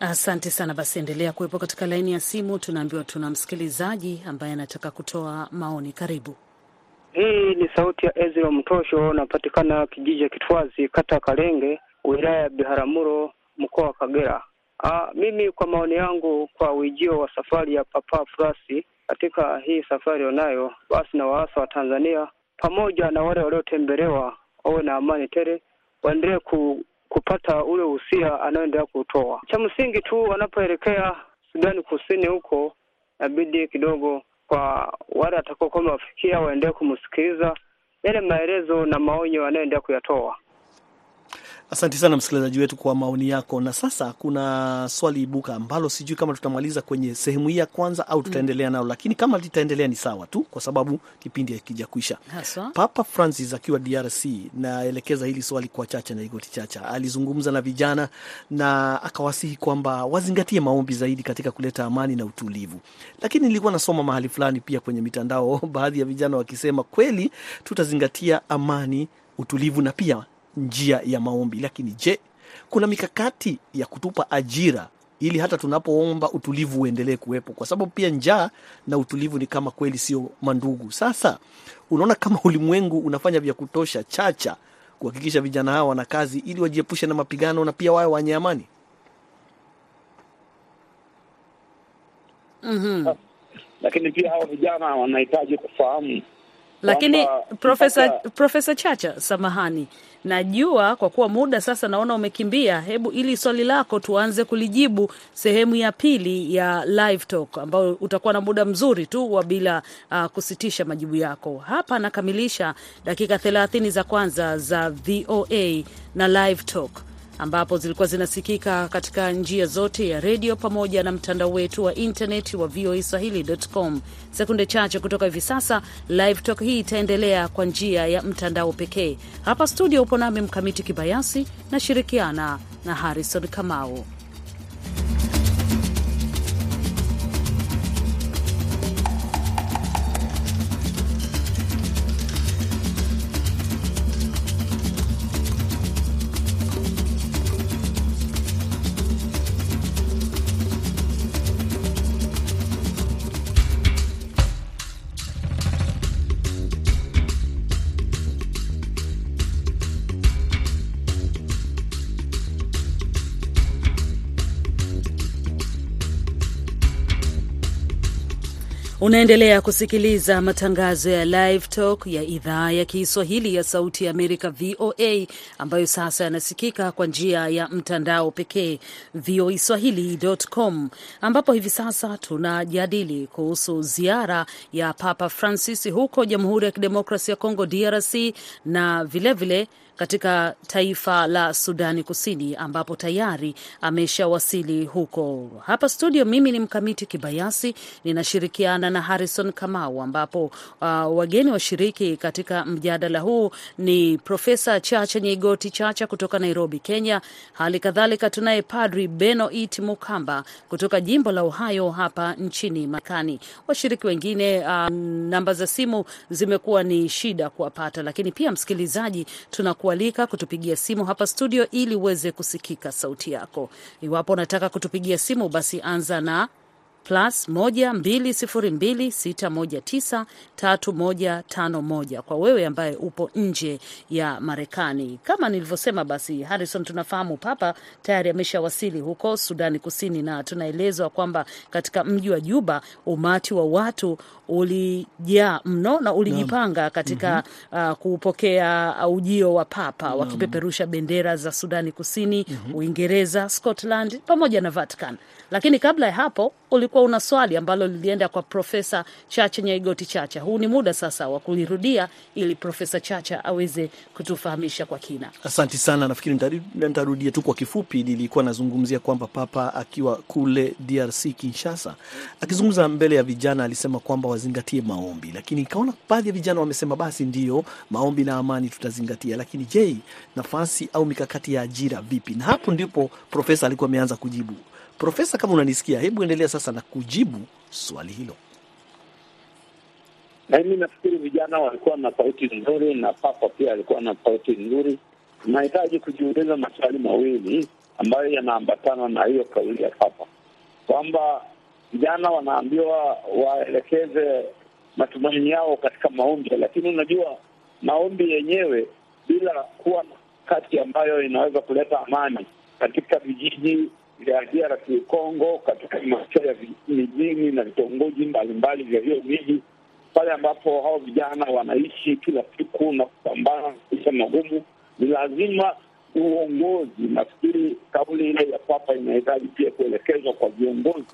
Asante sana. Basi endelea kuwepo katika laini ya simu. Tunaambiwa tuna msikilizaji ambaye anataka kutoa maoni. Karibu. Hii ni sauti ya Ezra Mtosho, napatikana kijiji cha Kitwazi, kata ya Kalenge, wilaya ya Biharamulo, mkoa wa Kagera. Ah, mimi kwa maoni yangu, kwa ujio wa safari ya Papa Francis katika hii safari onayo, basi na waasa wa Tanzania pamoja na wale waliotembelewa wawe na amani tele, waendelee ku, kupata ule usia anaoendelea kutoa. Cha msingi tu wanapoelekea Sudani Kusini huko, inabidi kidogo kwa wale atakaokuwa wamewafikia wafikia waendelee kumsikiliza yale maelezo na maonyo anayoendelea kuyatoa. Asante sana msikilizaji wetu kwa maoni yako. Na sasa kuna swali ibuka ambalo sijui kama tutamaliza kwenye sehemu hii ya kwanza au tutaendelea nalo, lakini kama litaendelea ni sawa tu, kwa sababu kipindi hakija kuisha. Papa Francis akiwa DRC, naelekeza hili swali kwa Chacha na Igoti Chacha, alizungumza na vijana na akawasihi kwamba wazingatie maombi zaidi katika kuleta amani na utulivu. Lakini nilikuwa nasoma mahali fulani pia kwenye mitandao, baadhi ya vijana wakisema kweli tutazingatia amani, utulivu na pia njia ya maombi, lakini je, kuna mikakati ya kutupa ajira ili hata tunapoomba utulivu uendelee kuwepo, kwa sababu pia njaa na utulivu ni kama kweli sio mandugu. Sasa unaona kama ulimwengu unafanya vya kutosha Chacha kuhakikisha vijana hawa wana kazi ili wajiepushe na mapigano na pia wawe wenye amani. Mhm. lakini pia hao vijana wanahitaji kufahamu Lakini Profesa Profesa Chacha, samahani, najua kwa kuwa muda sasa naona umekimbia, hebu ili swali lako tuanze kulijibu sehemu ya pili ya live talk, ambayo utakuwa na muda mzuri tu wa bila uh, kusitisha majibu yako. Hapa nakamilisha dakika thelathini za kwanza za VOA na live talk. Ambapo zilikuwa zinasikika katika njia zote ya redio pamoja na mtandao wetu wa intaneti wa VOA Swahili.com. Sekunde chache kutoka hivi sasa, live talk hii itaendelea kwa njia ya mtandao pekee. Hapa studio upo nami Mkamiti Kibayasi, nashirikiana na Harrison Kamau. Unaendelea kusikiliza matangazo ya Live Talk ya idhaa ya Kiswahili ya Sauti ya Amerika, VOA, ambayo sasa yanasikika kwa njia ya mtandao pekee, voaswahili.com, ambapo hivi sasa tunajadili kuhusu ziara ya Papa Francis huko Jamhuri ya Kidemokrasia ya Kongo, DRC, na vilevile vile katika taifa la Sudani Kusini ambapo tayari ameshawasili huko. Hapa studio, mimi ni Mkamiti Kibayasi, ninashirikiana na Harrison Kamau, ambapo uh, wageni washiriki katika mjadala huu ni Profesa Chacha Nyeigoti Chacha kutoka Nairobi, Kenya. Hali kadhalika tunaye Padri Benoit Mukamba kutoka jimbo la Ohio hapa nchini Marekani. Washiriki wengine uh, namba za simu zimekuwa ni shida kuwapata, lakini pia msikilizaji, tunaku kualika kutupigia simu hapa studio ili uweze kusikika sauti yako. Iwapo unataka kutupigia simu, basi anza na plus 12026193151 kwa wewe ambaye upo nje ya Marekani. Kama nilivyosema, basi Harrison, tunafahamu Papa tayari ameshawasili huko Sudani Kusini, na tunaelezwa kwamba katika mji wa Juba umati wa watu ulijaa mno na ulijipanga katika mm -hmm. uh, kupokea ujio wa Papa wakipeperusha bendera za Sudani Kusini, mm -hmm. Uingereza, Scotland pamoja na Vatican. Lakini kabla ya hapo ulikuwa una swali ambalo lilienda kwa Profesa Chacha Nyaigoti Chacha. Huu ni muda sasa wa kulirudia ili Profesa Chacha aweze kutufahamisha kwa kina. Asanti sana. Nafikiri nitarudia tu kwa kifupi. Nilikuwa nazungumzia kwamba Papa akiwa kule DRC Kinshasa, akizungumza mbele ya vijana, alisema kwamba wazingatie maombi, lakini ikaona baadhi ya vijana wamesema basi ndiyo, maombi na amani tutazingatia, lakini je, nafasi au mikakati ya ajira vipi? Na hapo ndipo profesa alikuwa ameanza kujibu. Profesa, kama unanisikia, hebu endelea sasa na kujibu swali hilo. Na mimi nafikiri vijana walikuwa na sauti nzuri na Papa pia alikuwa na sauti nzuri. Tunahitaji kujiuliza maswali mawili ambayo yanaambatana na hiyo kauli ya Papa kwamba vijana wanaambiwa waelekeze matumaini yao katika maombi, lakini unajua maombi yenyewe bila kuwa na kati ambayo inaweza kuleta amani katika vijiji vya DRC Congo, katika macho ya mijini na vitongoji mbalimbali vya hiyo miji, pale ambapo hao vijana wanaishi kila siku na kupambana maisha magumu, ni lazima uongozi. Nafikiri kauli ile ya Papa inahitaji pia kuelekezwa kwa viongozi.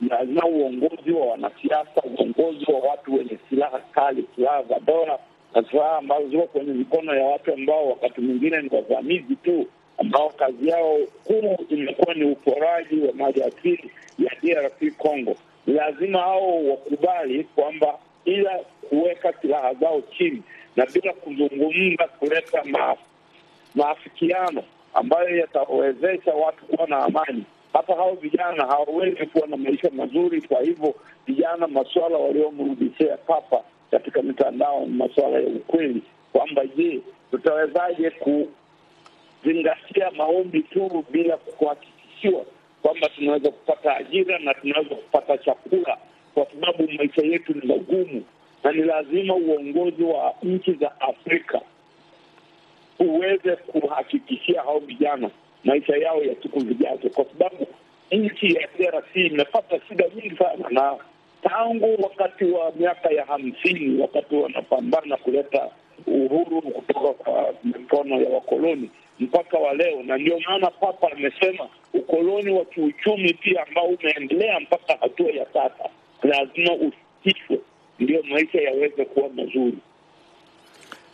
Lazima uongozi wa wanasiasa, uongozi wa watu wenye silaha kali, silaha za dola na silaha ambazo ziko kwenye mikono ya watu ambao wakati mwingine ni wavamizi tu ambao kazi yao kuu imekuwa ni uporaji wa mali asili ya DRC Congo. Lazima hao wakubali kwamba bila kuweka silaha zao chini na bila kuzungumza kuleta maafikiano ambayo yatawezesha watu kuwa na amani, hata hao vijana hawawezi kuwa na maisha mazuri. Kwa hivyo vijana, masuala waliomrudishia Papa katika mitandao ni masuala ya ukweli, kwamba je, tutawezaje kuzingatia maombi tu bila kuhakikishiwa kwamba tunaweza kupata ajira na tunaweza kupata chakula, kwa sababu maisha yetu ni magumu, na ni lazima uongozi wa nchi za Afrika uweze kuhakikishia hao vijana maisha yao ya siku zijazo, kwa sababu nchi ya DRC imepata shida nyingi sana, na tangu wakati wa miaka ya hamsini wakati wanapambana kuleta uhuru kutoka kwa mikono ya wakoloni mpaka wa leo, na ndio maana Papa amesema ukoloni wa kiuchumi pia ambao umeendelea mpaka hatua ya sasa lazima usitishwe, ndio maisha yaweze kuwa mazuri.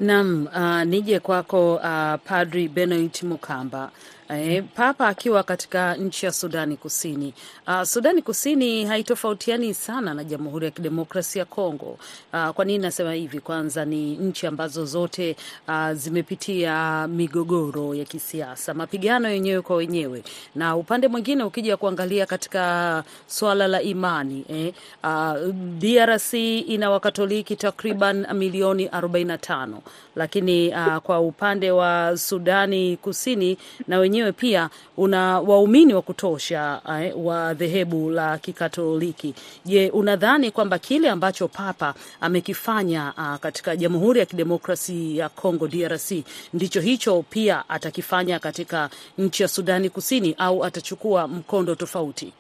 Naam, uh, nije kwako uh, Padri Benoit Mukamba. E, Papa akiwa katika nchi ya Sudani Kusini. Uh, Sudani Kusini haitofautiani sana na Jamhuri ya Kidemokrasia ya Kongo. Uh, kwa nini nasema hivi? Kwanza ni nchi ambazo zote uh, zimepitia migogoro ya kisiasa, mapigano yenyewe kwa wenyewe, na upande mwingine ukija kuangalia katika swala la imani eh, uh, DRC ina Wakatoliki takriban milioni 45 lakini uh, kwa upande wa Sudani Kusini na wenyewe pia una waumini wa kutosha eh, wa dhehebu la Kikatoliki. Je, unadhani kwamba kile ambacho Papa amekifanya uh, katika Jamhuri ya Kidemokrasi ya Kongo DRC ndicho hicho pia atakifanya katika nchi ya Sudani Kusini au atachukua mkondo tofauti?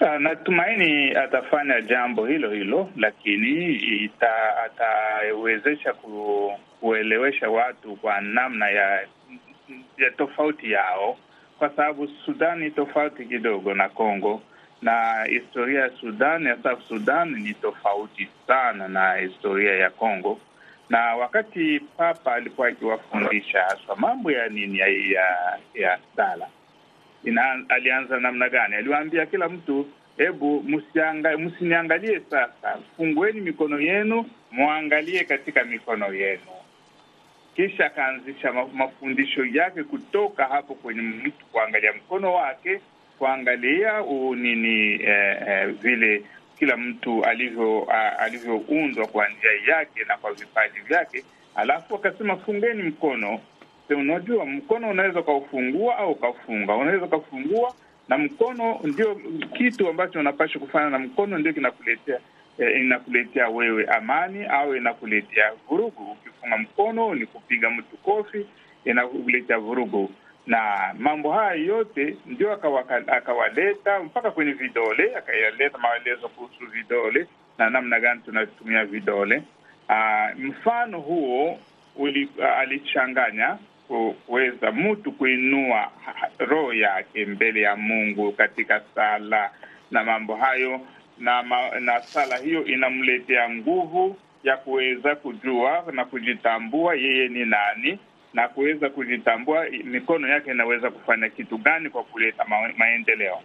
Uh, natumaini atafanya jambo hilo hilo, lakini ita, atawezesha ku, kuelewesha watu kwa namna ya, ya tofauti yao, kwa sababu Sudani tofauti kidogo na Kongo, na historia ya Sudan hasa Sudani Sudan ni tofauti sana na historia ya Kongo. Na wakati Papa alikuwa akiwafundisha haswa mambo ya nini ya, ya, ya sala Ina, alianza namna gani? Aliwaambia kila mtu, hebu msiniangalie sasa, fungueni mikono yenu, mwangalie katika mikono yenu. Kisha akaanzisha mafundisho yake kutoka hapo kwenye mtu kuangalia mkono wake, kuangalia nini eh, eh, vile kila mtu alivyo alivyoundwa kwa njia yake na kwa vipaji vyake, alafu akasema fungeni mkono Unajua, mkono unaweza ukaufungua au ukafunga. Unaweza ukafungua, na mkono ndio kitu ambacho unapaswa kufanya, na mkono ndio kinakuletea eh, inakuletea wewe amani au inakuletea vurugu. Ukifunga mkono ni kupiga mtu kofi, inakuletea vurugu. Na mambo haya yote ndio akawaleta mpaka kwenye vidole, akayaleta maelezo kuhusu vidole na namna gani tunatumia vidole. Aa, mfano huo uli, uh, alichanganya kuweza mtu kuinua roho yake mbele ya Mungu katika sala na mambo hayo na, ma, na sala hiyo inamletea nguvu ya kuweza kujua na kujitambua yeye ni nani na kuweza kujitambua mikono yake inaweza kufanya kitu gani kwa kuleta ma, maendeleo.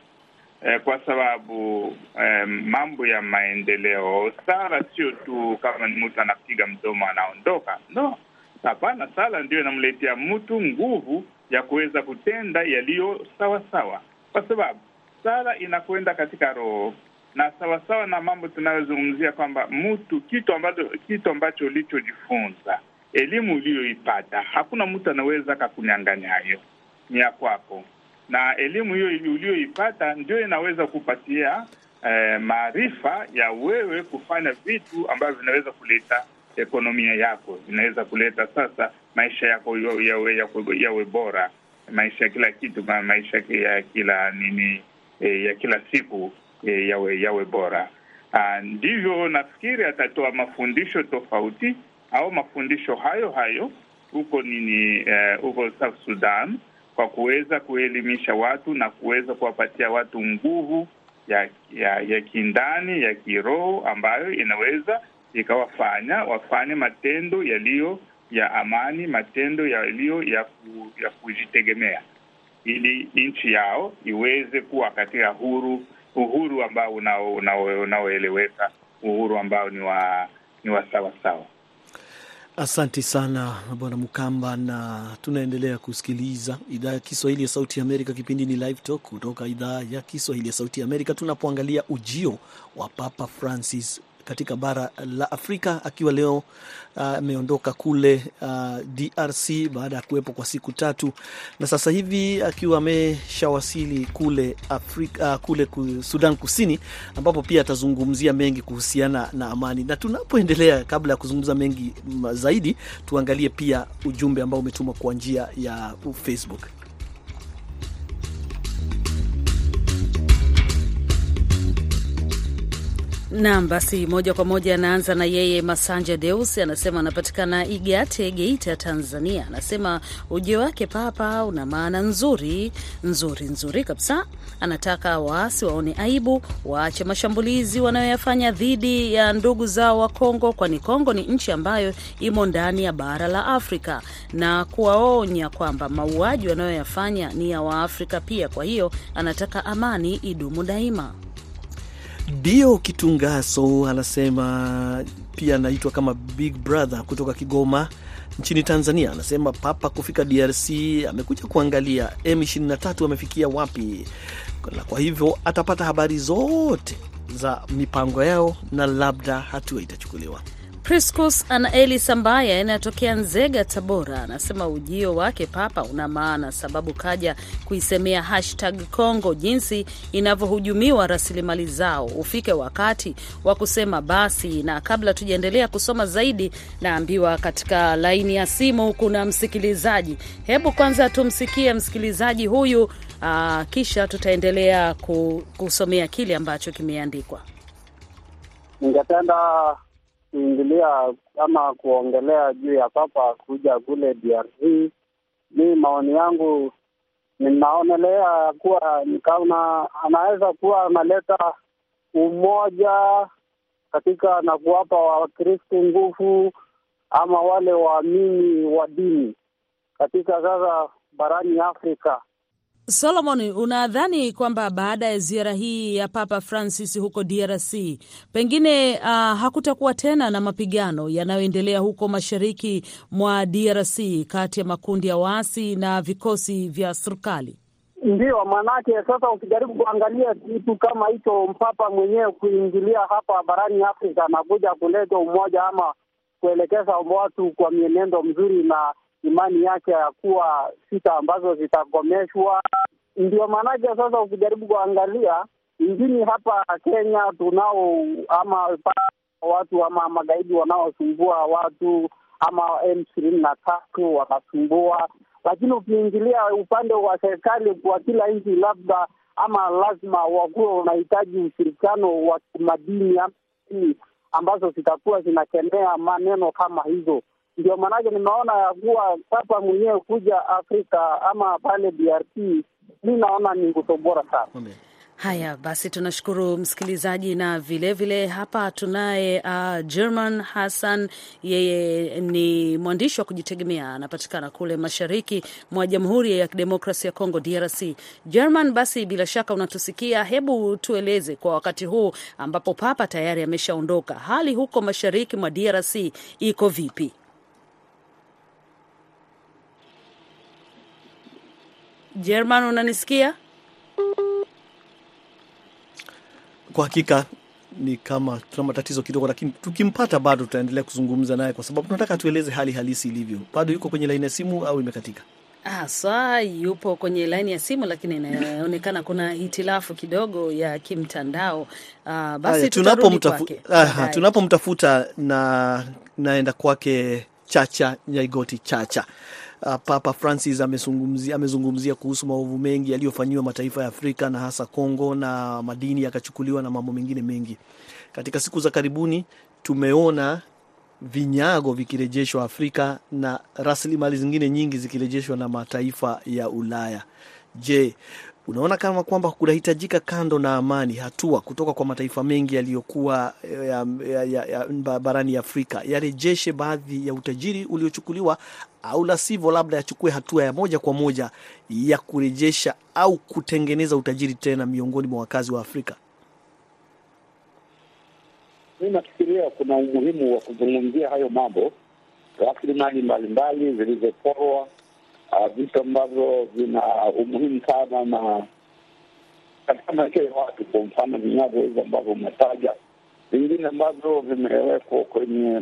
Eh, kwa sababu eh, mambo ya maendeleo, sala sio tu kama ni mtu anapiga mdomo anaondoka, no Hapana, sala ndio inamletea mtu nguvu ya kuweza kutenda yaliyo sawa sawa, kwa sababu sala inakwenda katika roho na sawasawa na mambo tunayozungumzia kwamba mtu kitu ambacho kitu ambacho ulichojifunza, elimu uliyoipata, hakuna mtu anaweza akakunyang'anya hayo, ni ya kwako, na elimu hiyo uliyoipata ndio inaweza kupatia eh, maarifa ya wewe kufanya vitu ambavyo vinaweza kuleta ekonomia yako inaweza kuleta sasa maisha yako yawe, yawe, yawe bora, maisha ya kila kitu, maisha ya kila nini eh, ya kila siku e, yawe yawe bora. Ndivyo nafikiri atatoa mafundisho tofauti au mafundisho hayo hayo huko nini huko uh, South Sudan kwa kuweza kuelimisha watu na kuweza kuwapatia watu nguvu ya ya, ya kindani ya kiroho ambayo inaweza ikawafanya wafanye matendo yaliyo ya amani, matendo yaliyo ya, ku, ya kujitegemea, ili nchi yao iweze kuwa katika huru uhuru ambao unaoeleweka, uhuru ambao ni wa ni wa sawa sawa. Sana Bwana Mukamba, na tunaendelea kusikiliza idhaa ya Kiswahili ya Sauti ya Amerika. Kipindi ni Live Talk kutoka idhaa ya Kiswahili ya Sauti ya Amerika, tunapoangalia ujio wa Papa Francis katika bara la Afrika akiwa leo ameondoka uh, kule uh, DRC baada ya kuwepo kwa siku tatu, na sasa hivi akiwa ameshawasili kule Afrika, uh, kule Sudan Kusini, ambapo pia atazungumzia mengi kuhusiana na amani. Na tunapoendelea, kabla ya kuzungumza mengi zaidi, tuangalie pia ujumbe ambao umetumwa kwa njia ya Facebook. Naam, basi moja kwa moja anaanza na yeye Masanja Deus, anasema anapatikana Igate, Geita, Tanzania. Anasema ujio wake Papa una maana nzuri nzuri nzuri kabisa. Anataka waasi waone aibu, waache mashambulizi wanayoyafanya dhidi ya ndugu zao wa Kongo, kwani Kongo ni nchi ambayo imo ndani ya bara la Afrika, na kuwaonya kwamba mauaji wanayoyafanya ni ya Waafrika pia. Kwa hiyo anataka amani idumu daima. Dio Kitungaso anasema pia anaitwa kama Big Brother kutoka Kigoma nchini Tanzania. Anasema Papa kufika DRC amekuja kuangalia M23 amefikia wapi, na kwa hivyo atapata habari zote za mipango yao na labda hatua itachukuliwa. Priscus Anaeli ambaye anayetokea Nzega, Tabora, anasema ujio wake Papa una maana, sababu kaja kuisemea hashtag Congo jinsi inavyohujumiwa rasilimali zao. Ufike wakati wa kusema basi. Na kabla tujaendelea kusoma zaidi, naambiwa katika laini ya simu kuna msikilizaji. Hebu kwanza tumsikie msikilizaji huyu, aa, kisha tutaendelea kusomea kile ambacho kimeandikwa. Ningependa kuingilia ama kuongelea juu ya Papa kuja kule DRC. Mi maoni yangu ninaonelea kuwa nikaona anaweza kuwa analeta umoja katika na kuwapa Wakristu nguvu ama wale waamini wa dini katika sasa barani Afrika. Solomon, unadhani kwamba baada ya ziara hii ya Papa Francis huko DRC pengine uh, hakutakuwa tena na mapigano yanayoendelea huko mashariki mwa DRC kati ya makundi ya waasi na vikosi vya serikali? Ndiyo, maanake sasa ukijaribu kuangalia kitu kama hicho, mpapa mwenyewe kuingilia hapa barani Afrika na kuja kuleta umoja ama kuelekeza watu kwa mienendo mzuri na imani yake ya kuwa sita ambazo zitakomeshwa. Ndio maanake sasa ukijaribu kuangalia nchini hapa Kenya tunao ama watu ama magaidi wanaosumbua watu ama M ishirini na tatu wanasumbua, lakini ukiingilia upande wa serikali kwa kila nchi, labda ama lazima wakuwa unahitaji ushirikiano wa kimadini ambazo zitakuwa zinakemea maneno kama hizo ndio maanake nimeona ya kuwa papa mwenyewe kuja Afrika ama pale DRC, mi naona ni nguzo bora sana. Haya basi, tunashukuru msikilizaji, na vilevile vile hapa tunaye uh, German Hassan. Yeye ni mwandishi wa kujitegemea, anapatikana kule mashariki mwa Jamhuri ya Kidemokrasi ya Kongo, DRC. German, basi bila shaka unatusikia, hebu tueleze kwa wakati huu ambapo papa tayari ameshaondoka, hali huko mashariki mwa DRC iko vipi? German, unanisikia? Kwa hakika ni kama tuna matatizo kidogo, lakini tukimpata bado tutaendelea kuzungumza naye, kwa sababu tunataka tueleze hali halisi ilivyo. Bado yuko kwenye laini ya simu au imekatika? Haswa yupo kwenye laini ya simu, lakini inaonekana kuna hitilafu kidogo ya kimtandao. Ah, basi tunapomtafuta tunapomtafuta na naenda kwake Chacha Nyaigoti Chacha. Uh, Papa Francis amezungumzia amezungumzia kuhusu maovu mengi yaliyofanyiwa mataifa ya Afrika na hasa Kongo, na madini yakachukuliwa na mambo mengine mengi. Katika siku za karibuni tumeona vinyago vikirejeshwa Afrika na rasilimali zingine nyingi zikirejeshwa na mataifa ya Ulaya. Je, unaona kama kwamba kunahitajika kando na amani, hatua kutoka kwa mataifa mengi yaliyokuwa ya, ya, ya, ya, barani Afrika yarejeshe baadhi ya utajiri uliochukuliwa, au la sivyo, labda yachukue hatua ya moja kwa moja ya kurejesha au kutengeneza utajiri tena miongoni mwa wakazi wa Afrika? Mi nafikiria kuna umuhimu wa kuzungumzia hayo mambo, rasilimali mbalimbali zilizoporwa vitu ambavyo vina umuhimu sana na katika maisha ya watu. Kwa mfano vinyago hivyo ambavyo umetaja, vingine ambavyo vimewekwa kwenye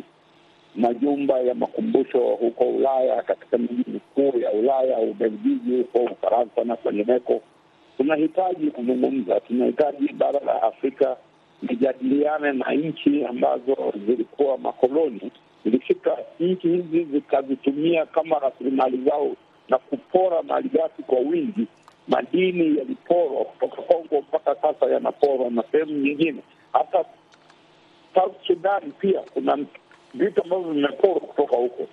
majumba ya makumbusho huko Ulaya, katika miji mikuu ya Ulaya, Ubelgiji, huko Ufaransa na kwengineko. Tunahitaji kuzungumza, tunahitaji bara la Afrika lijadiliane na nchi ambazo zilikuwa makoloni, zilifika nchi hizi zikazitumia kama rasilimali zao na kupora malighafi kwa wingi. Madini yaliporwa kutoka Kongo mpaka sasa yanaporwa na sehemu nyingine. Hata South Sudan pia kuna vitu ambavyo vimeporwa kutoka huko.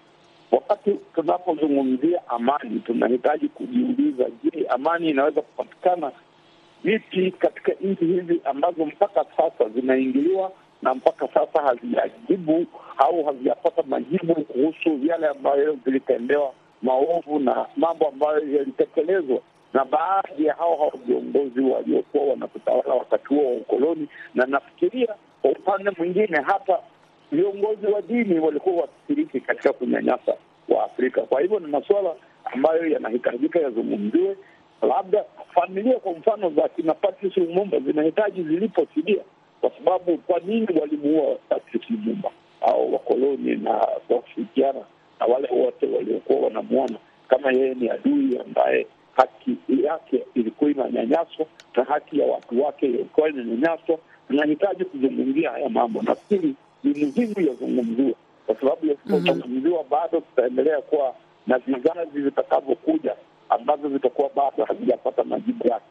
Wakati tunapozungumzia amani, tunahitaji kujiuliza, je, amani inaweza kupatikana vipi katika nchi hizi ambazo mpaka sasa zinaingiliwa na mpaka sasa hazijajibu au hazijapata majibu kuhusu yale ambayo vilitendewa maovu na mambo ambayo yalitekelezwa na baadhi ya hao hao viongozi waliokuwa wanatutawala wakati huo wa ukoloni. Na nafikiria kwa upande mwingine, hata viongozi wa dini walikuwa wakishiriki katika kunyanyasa wa Afrika. Kwa hivyo ni masuala ambayo yanahitajika yazungumziwe. Labda familia kwa mfano za kina Patrice Lumumba zinahitaji ziliposidia, kwa sababu kwa nini walimuua Patrice Lumumba au wakoloni na kwa kushirikiana na wale wote waliokuwa wanamwona kama yeye ni adui ambaye haki yake ilikuwa inanyanyaswa na haki ya watu wake ilikuwa inanyanyaswa. Tunahitaji kuzungumzia haya mambo, nafikiri ni muhimu yazungumziwa, kwa sababu yasipozungumziwa bado tutaendelea kuwa na vizazi vitakavyokuja ambavyo vitakuwa bado havijapata majibu yake.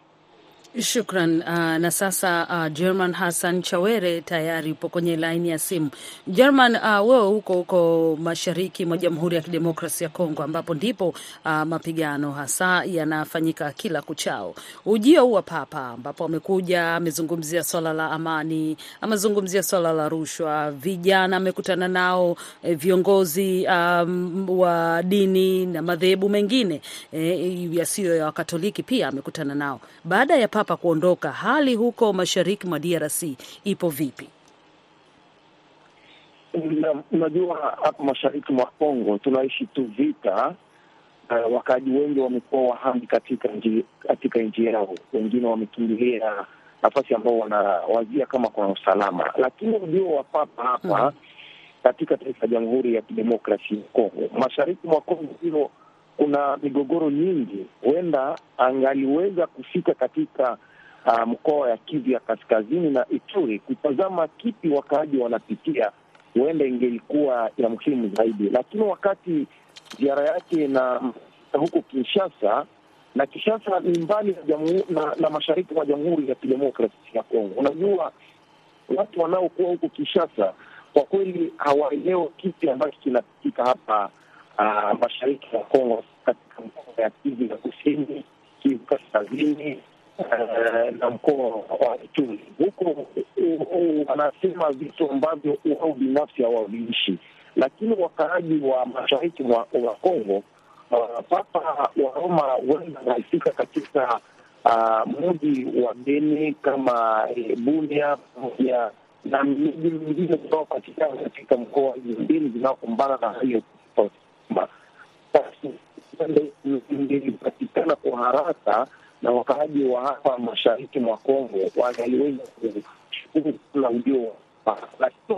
Shukran. Uh, na sasa uh, German Hassan Chawere tayari upo kwenye laini ya simu. German, uh, wewe huko huko mashariki mwa Jamhuri ya Kidemokrasi ya Kongo ambapo ndipo uh, mapigano hasa yanafanyika kila kuchao. Ujio wa Papa ambapo amekuja amezungumzia swala la amani, amezungumzia swala la rushwa, vijana amekutana nao, eh, viongozi um, wa dini na madhehebu mengine eh, yasiyo ya Wakatoliki pia amekutana nao. Baada ya Papa kuondoka, hali huko mashariki mwa DRC ipo vipi? Unajua, hapa mashariki mwa Kongo tunaishi tu vita. Uh, wakaaji wengi wamekuwa wahami katika nji, katika nchi yao, wengine wamekimbilia nafasi ambao wanawazia kama kuna usalama, lakini ujio wa Papa hapa hmm, katika taifa la Jamhuri ya Kidemokrasia ya Kongo, mashariki mwa Kongo hilo kuna migogoro nyingi, huenda angaliweza kufika katika uh, mkoa ya Kivu ya kaskazini na Ituri kutazama kipi wakaaji wanapitia, huenda ingelikuwa ya muhimu zaidi. Lakini wakati ziara yake na huko Kinshasa, na Kinshasa ni mbali na, na, na mashariki mwa Jamhuri ya Kidemokrasia ya Kongo. Unajua, watu wanaokuwa huko Kinshasa kwa kweli hawaelewa kipi ambacho kinapitika hapa Uh, mashariki ya Kongo katika mkoa ya Kivu ya kusini, Kivu kaskazini uh, na mkoa wa Ituri. Huko wanasema vitu ambavyo wao binafsi hawaviishi, lakini wakaaji wa mashariki wa Kongo uh, Papa wa Roma wenda wanafika katika uh, mji wa Beni kama eh, Bunia pamoja na miji mingine inaopatikana katika mkoa mbili zinaokumbana na hiyo ingelipatikana kwa haraka na wakaaji wa hapa mashariki mwa Kongo wangaliweza kushukuru kula ujio, lakini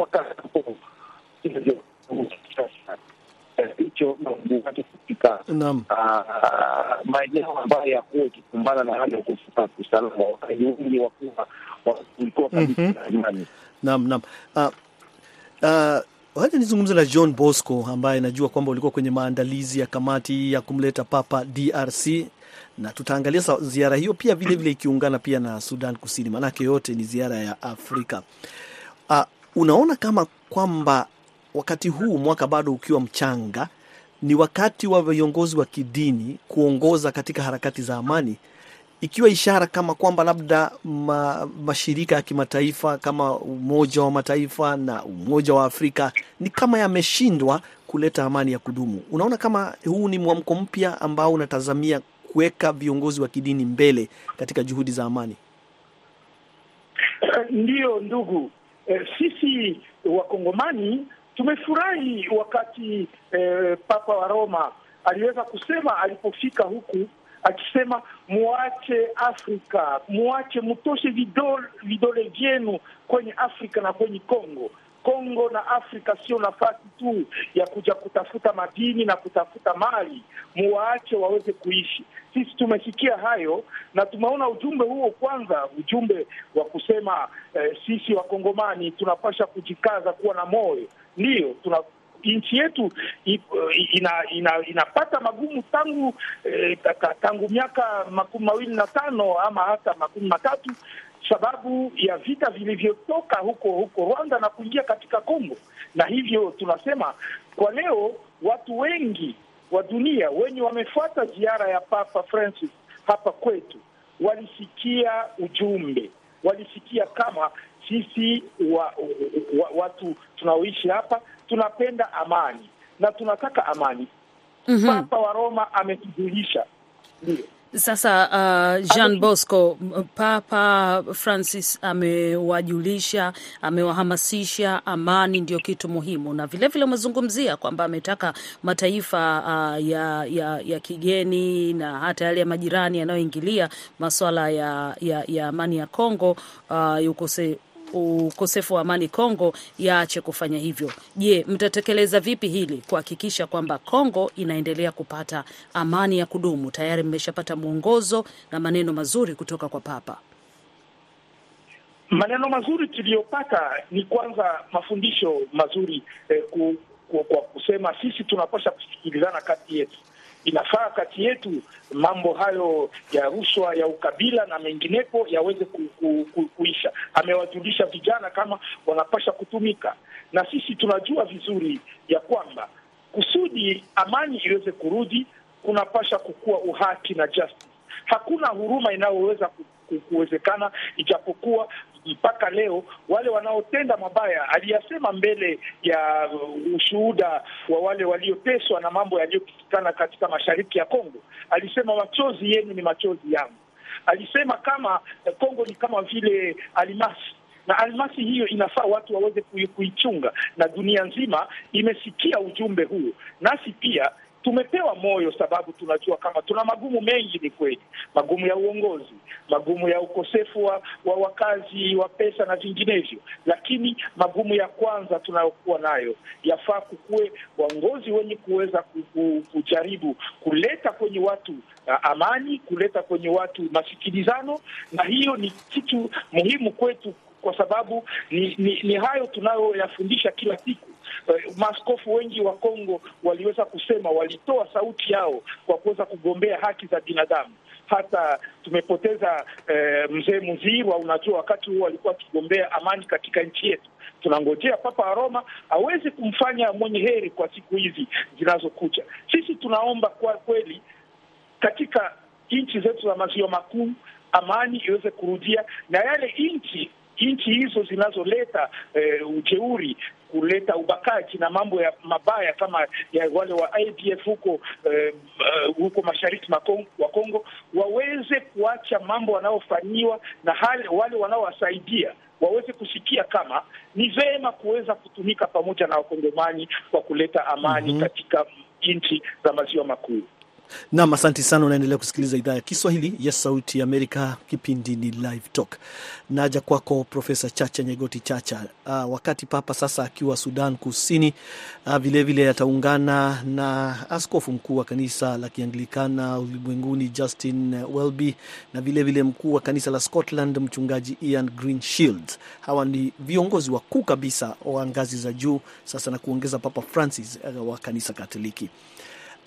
hicho wake katika maeneo ambayo yakuwa ikikumbana na hali ya kufuka usalama, wakaaji wengi wakuwa walikuwa kabisa na imani. Naam, naam. Wacha nizungumze na John Bosco ambaye najua kwamba ulikuwa kwenye maandalizi ya kamati ya kumleta Papa DRC, na tutaangalia ziara hiyo pia vilevile vile ikiungana pia na Sudan Kusini, maanake yote ni ziara ya Afrika. Uh, unaona kama kwamba wakati huu mwaka bado ukiwa mchanga, ni wakati wa viongozi wa kidini kuongoza katika harakati za amani, ikiwa ishara kama kwamba labda ma, mashirika ya kimataifa kama Umoja wa Mataifa na Umoja wa Afrika ni kama yameshindwa kuleta amani ya kudumu. Unaona kama huu ni mwamko mpya ambao unatazamia kuweka viongozi wa kidini mbele katika juhudi za amani? Ndiyo ndugu, e, sisi Wakongomani tumefurahi wakati e, Papa wa Roma aliweza kusema alipofika huku akisema muache Afrika, muache mutoshe vidole, vidole vyenu kwenye Afrika na kwenye Kongo. Kongo na Afrika sio nafasi tu ya kuja kutafuta madini na kutafuta mali, muwaache waweze kuishi. Sisi tumesikia hayo na tumeona ujumbe huo, kwanza ujumbe wa kusema eh, sisi Wakongomani tunapasha kujikaza kuwa na moyo, ndiyo tuna nchi yetu ina, ina, inapata magumu tangu eh, tangu miaka makumi mawili na tano ama hata makumi matatu. sababu ya vita vilivyotoka huko huko Rwanda na kuingia katika Kongo, na hivyo tunasema kwa leo watu wengi wa dunia wenye wamefuata ziara ya Papa Francis hapa kwetu walisikia ujumbe, walisikia kama sisi wa, wa, watu tunaoishi hapa tunapenda amani na tunataka amani. Mhm. Papa wa Roma ametujulisha ndio Sasa uh, Jean Bosco, Papa Francis amewajulisha, amewahamasisha amani ndio kitu muhimu, na vilevile umezungumzia kwamba ametaka mataifa uh, ya, ya, ya kigeni na hata yale ya majirani yanayoingilia masuala ya, ya, ya amani ya Kongo uh, ukose ukosefu wa amani Kongo yaache kufanya hivyo. Je, mtatekeleza vipi hili kuhakikisha kwamba Kongo inaendelea kupata amani ya kudumu? Tayari mmeshapata mwongozo na maneno mazuri kutoka kwa Papa. Maneno mazuri tuliyopata ni kwanza mafundisho mazuri eh, ku, ku, kwa kusema sisi tunapasha kusikilizana kati yetu. Inafaa kati yetu mambo hayo ya rushwa ya ukabila na menginepo yaweze ku, ku, ku, kuisha. Amewajulisha vijana kama wanapasha kutumika, na sisi tunajua vizuri ya kwamba kusudi amani iweze kurudi kunapasha kukuwa uhaki na justice. Hakuna huruma inayoweza ku- ku- kuwezekana, ijapokuwa mpaka leo wale wanaotenda mabaya aliyasema mbele ya uh, ushuhuda wa wale walioteswa na mambo yaliyopitikana katika mashariki ya Kongo. Alisema machozi yenu ni machozi yangu. Alisema kama eh, Kongo ni kama vile almasi na almasi hiyo inafaa watu waweze kuichunga, na dunia nzima imesikia ujumbe huo, Nasi pia tumepewa moyo, sababu tunajua kama tuna magumu mengi, ni kweli, magumu ya uongozi, magumu ya ukosefu wa, wa wakazi wa pesa na vinginevyo, lakini magumu ya kwanza tunayokuwa nayo yafaa kukuwe waongozi wenye kuweza ku- ku- kujaribu kuleta kwenye watu amani, kuleta kwenye watu masikilizano, na hiyo ni kitu muhimu kwetu kwa sababu ni, ni, ni hayo tunayoyafundisha kila siku. Eh, Maaskofu wengi wa Kongo waliweza kusema, walitoa sauti yao kwa kuweza kugombea haki za binadamu. Hata tumepoteza eh, mzee Muzirwa, unajua wakati huo alikuwa akigombea amani katika nchi yetu. Tunangojea Papa wa Roma aweze kumfanya mwenye heri kwa siku hizi zinazokuja. Sisi tunaomba kwa kweli katika nchi zetu za maziwa makuu amani iweze kurudia, na yale nchi nchi hizo zinazoleta eh, ujeuri kuleta ubakaji na mambo ya mabaya kama ya wale wa ADF huko eh, uh, huko mashariki wa Kongo waweze kuacha mambo wanaofanyiwa na hali, wale wanaowasaidia waweze kusikia kama ni vema kuweza kutumika pamoja na wakongomani kwa kuleta amani mm -hmm. katika nchi za maziwa makuu. Nam, asante sana. Unaendelea kusikiliza idhaa ya Kiswahili ya Sauti ya Amerika. Kipindi ni Live Talk. Naja kwako Profesa Chacha Nyegoti Chacha. Uh, wakati Papa sasa akiwa Sudan Kusini, vilevile uh, ataungana na askofu mkuu wa kanisa la Kianglikana ulimwenguni Justin Welby na vilevile mkuu wa kanisa la Scotland mchungaji Ian Greenshields. Hawa ni viongozi wakuu kabisa wa ngazi za juu sasa na kuongeza Papa Francis uh, wa kanisa Katoliki.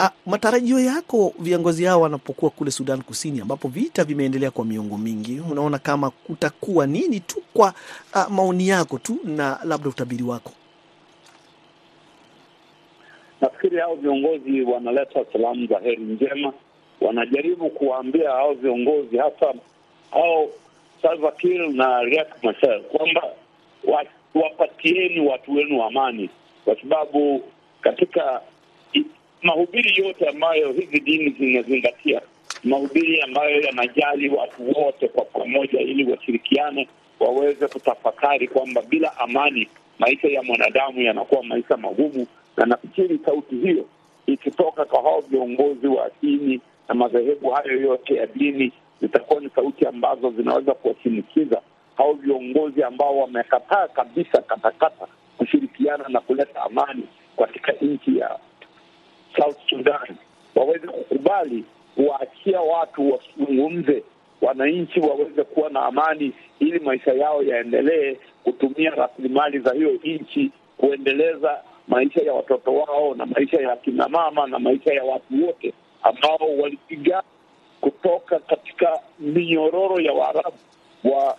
Ah, matarajio yako viongozi hao wanapokuwa kule Sudan Kusini ambapo vita vimeendelea kwa miongo mingi, unaona kama kutakuwa nini tu kwa a, maoni yako tu na labda utabiri wako? Nafikiri hao viongozi wanaleta salamu za heri njema, wanajaribu kuwaambia hao viongozi hasa hao Salva Kiir na Riek Machar kwamba wapatieni watu wenu amani, kwa sababu katika mahubiri yote ambayo hizi dini zinazingatia, mahubiri ambayo yanajali watu wote kwa pamoja, ili washirikiane, waweze kutafakari kwamba bila amani maisha ya mwanadamu yanakuwa maisha magumu. Na nafikiri sauti hiyo ikitoka kwa hao viongozi wa dini na madhehebu hayo yote ya dini, zitakuwa ni sauti ambazo zinaweza kuwashinikiza hao viongozi ambao wamekataa kabisa katakata kushirikiana na kuleta amani katika nchi ya South Sudan. Waweze kukubali kuwaachia watu wazungumze, wananchi waweze kuwa na amani, ili maisha yao yaendelee, kutumia rasilimali za hiyo nchi kuendeleza maisha ya watoto wao na maisha ya kina mama na maisha ya watu wote ambao walipigana kutoka katika minyororo ya Waarabu wa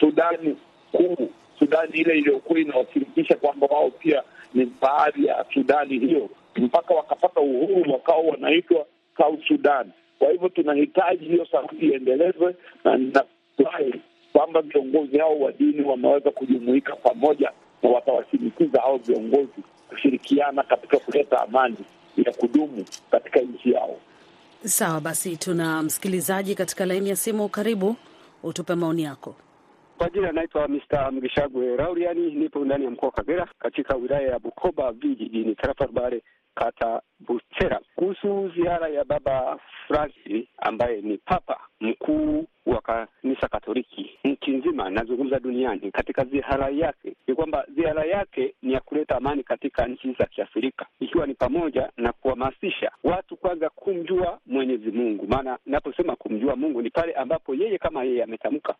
Sudani kuu, Sudani ile iliyokuwa inawashirikisha kwamba wao pia ni baadhi ya Sudani hiyo, mpaka wakapata uhuru wakawa wanaitwa South Sudan. Kwa hivyo tunahitaji hiyo sauti iendelezwe, na ninafurahi kwamba viongozi hao wa dini wameweza kujumuika pamoja na watawashinikiza hao viongozi kushirikiana katika kuleta amani ya kudumu katika nchi yao. Sawa basi, tuna msikilizaji katika laini ya simu. Karibu, utupe maoni yako. Kwa jina naitwa Mr. Mgishagwe Rauriani, nipo ndani ya mkoa wa Kagera katika wilaya ya Bukoba vijijini tarafa Rubare kata Buchera, kuhusu ziara ya Baba Francis ambaye ni papa mkuu wa kanisa Katoliki nchi nzima, nazungumza duniani. Katika ziara yake ni kwamba ziara yake ni ya kuleta amani katika nchi za Kiafrika, ikiwa ni pamoja na kuhamasisha watu kwanza kumjua Mwenyezi Mungu. Maana naposema kumjua Mungu ni pale ambapo yeye kama yeye ametamka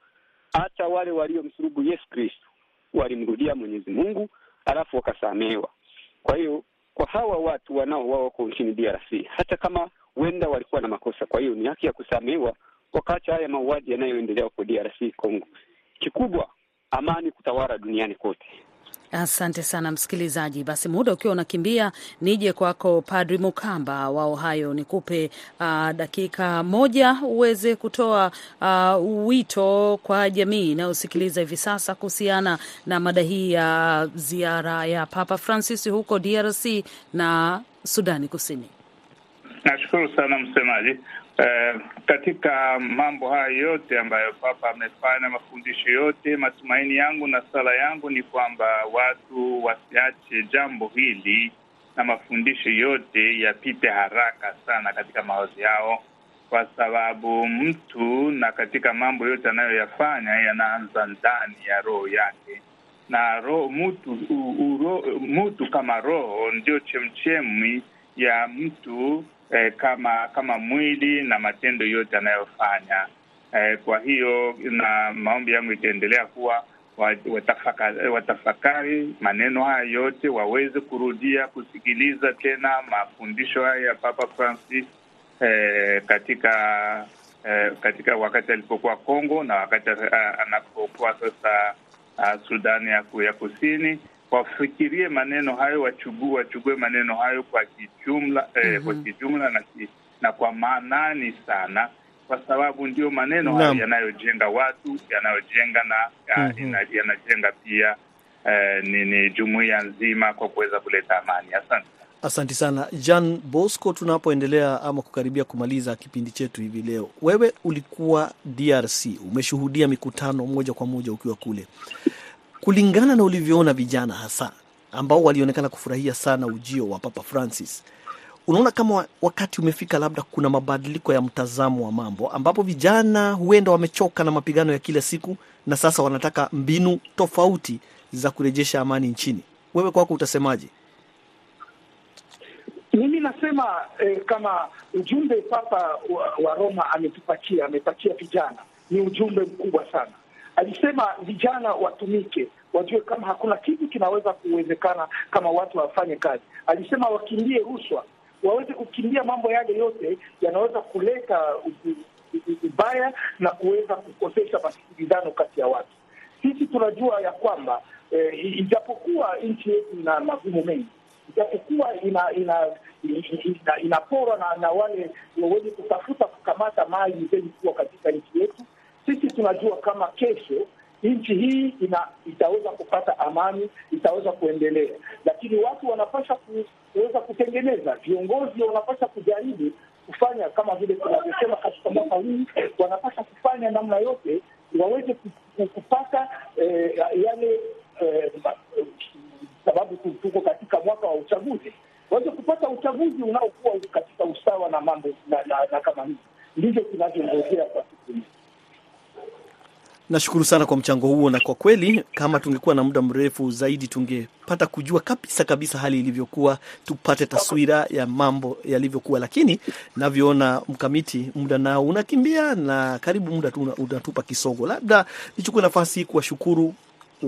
hata wale waliomsulubu Yesu Kristo walimrudia Mwenyezi Mungu alafu wakasamehewa. Kwa hiyo kwa hawa watu wanaouawa wako nchini DRC, hata kama huenda walikuwa na makosa, kwa hiyo ni haki ya kusamehewa, wakaacha haya mauaji yanayoendelea huko DRC Congo. Kikubwa amani kutawala duniani kote. Asante sana msikilizaji. Basi muda ukiwa unakimbia, nije kwako Padri Mukamba wa Ohio, nikupe uh, dakika moja uweze kutoa uh, wito kwa jamii inayosikiliza hivi sasa kuhusiana na mada hii ya ziara ya Papa Francis huko DRC na Sudani Kusini. Nashukuru sana msemaji. Eh, katika mambo haya yote ambayo Papa amefanya, mafundisho yote, matumaini yangu na sala yangu ni kwamba watu wasiache jambo hili na mafundisho yote yapite haraka sana katika mawazo yao, kwa sababu mtu na katika mambo yote anayoyafanya yanaanza ndani ya roho yake, na roho mtu, uro, mtu kama roho ndio chemchemi ya mtu eh, kama kama mwili na matendo yote anayofanya. Eh, kwa hiyo na maombi yangu itaendelea kuwa watafakari, watafakari maneno haya yote, waweze kurudia kusikiliza tena mafundisho haya ya Papa Francis eh, katika eh, katika wakati alipokuwa Kongo na wakati anapokuwa sasa uh, Sudani ya, ya Kusini wafikirie maneno hayo, wachugue wachugue maneno hayo kwa kijumla eh, mm -hmm. kwa kijumla na, na kwa maanani sana, kwa sababu ndio maneno hayo yanayojenga watu yanayojenga na mm -hmm. yanajenga pia eh, ni, ni jumuiya nzima kwa kuweza kuleta amani. Asante. Asante sana Jan Bosco. Tunapoendelea ama kukaribia kumaliza kipindi chetu hivi leo, wewe ulikuwa DRC, umeshuhudia mikutano moja kwa moja ukiwa kule kulingana na ulivyoona vijana hasa ambao walionekana kufurahia sana ujio wa Papa Francis, unaona kama wakati umefika, labda kuna mabadiliko ya mtazamo wa mambo, ambapo vijana huenda wamechoka na mapigano ya kila siku na sasa wanataka mbinu tofauti za kurejesha amani nchini. Wewe kwako utasemaje? Mimi nasema eh, kama ujumbe Papa wa, wa Roma ametupatia amepatia vijana ni ujumbe mkubwa sana alisema vijana watumike, wajue kama hakuna kitu kinaweza kuwezekana kama watu wafanye kazi. Alisema wakimbie rushwa, waweze kukimbia mambo yale yote yanaweza kuleta ubaya na kuweza kukosesha masikilizano kati ya watu. Sisi tunajua ya kwamba eh, ijapokuwa nchi yetu ina magumu mengi, ijapokuwa ina ina ina inaporwa na, na wale wenye kutafuta kukamata mali zenye kuwa katika nchi yetu sisi tunajua kama kesho nchi hii ina itaweza kupata amani, itaweza kuendelea, lakini watu wanapasha kuweza kutengeneza, viongozi wanapasha kujaribu kufanya kama vile tunavyosema katika mwaka huu, wanapasha kufanya namna yote waweze kupata eh, yale eh, sababu tuko katika mwaka wa uchaguzi, waweze kupata uchaguzi unaokuwa katika usawa na mambo na, na, na kama hivi ndivyo tunavyongojea kwa siku hii. Nashukuru sana kwa mchango huo, na kwa kweli kama tungekuwa na muda mrefu zaidi tungepata kujua kabisa kabisa hali ilivyokuwa, tupate taswira ya mambo yalivyokuwa, lakini navyoona mkamiti, muda nao unakimbia na karibu muda tu unatupa kisogo. Labda nichukue nafasi kuwashukuru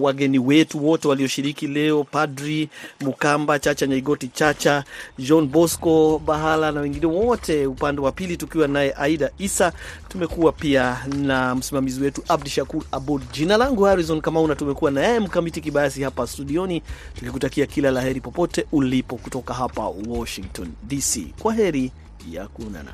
wageni wetu wote walioshiriki leo, Padri Mukamba, Chacha Nyaigoti, Chacha John Bosco Bahala na wengine wote, upande wa pili tukiwa naye Aida Isa. Tumekuwa pia na msimamizi wetu Abdi Shakur Abud. Jina langu Harrison Kamau na tumekuwa naye Mkamiti Kibayasi hapa studioni, tukikutakia kila la heri popote ulipo kutoka hapa Washington DC. Kwa heri ya kuonana.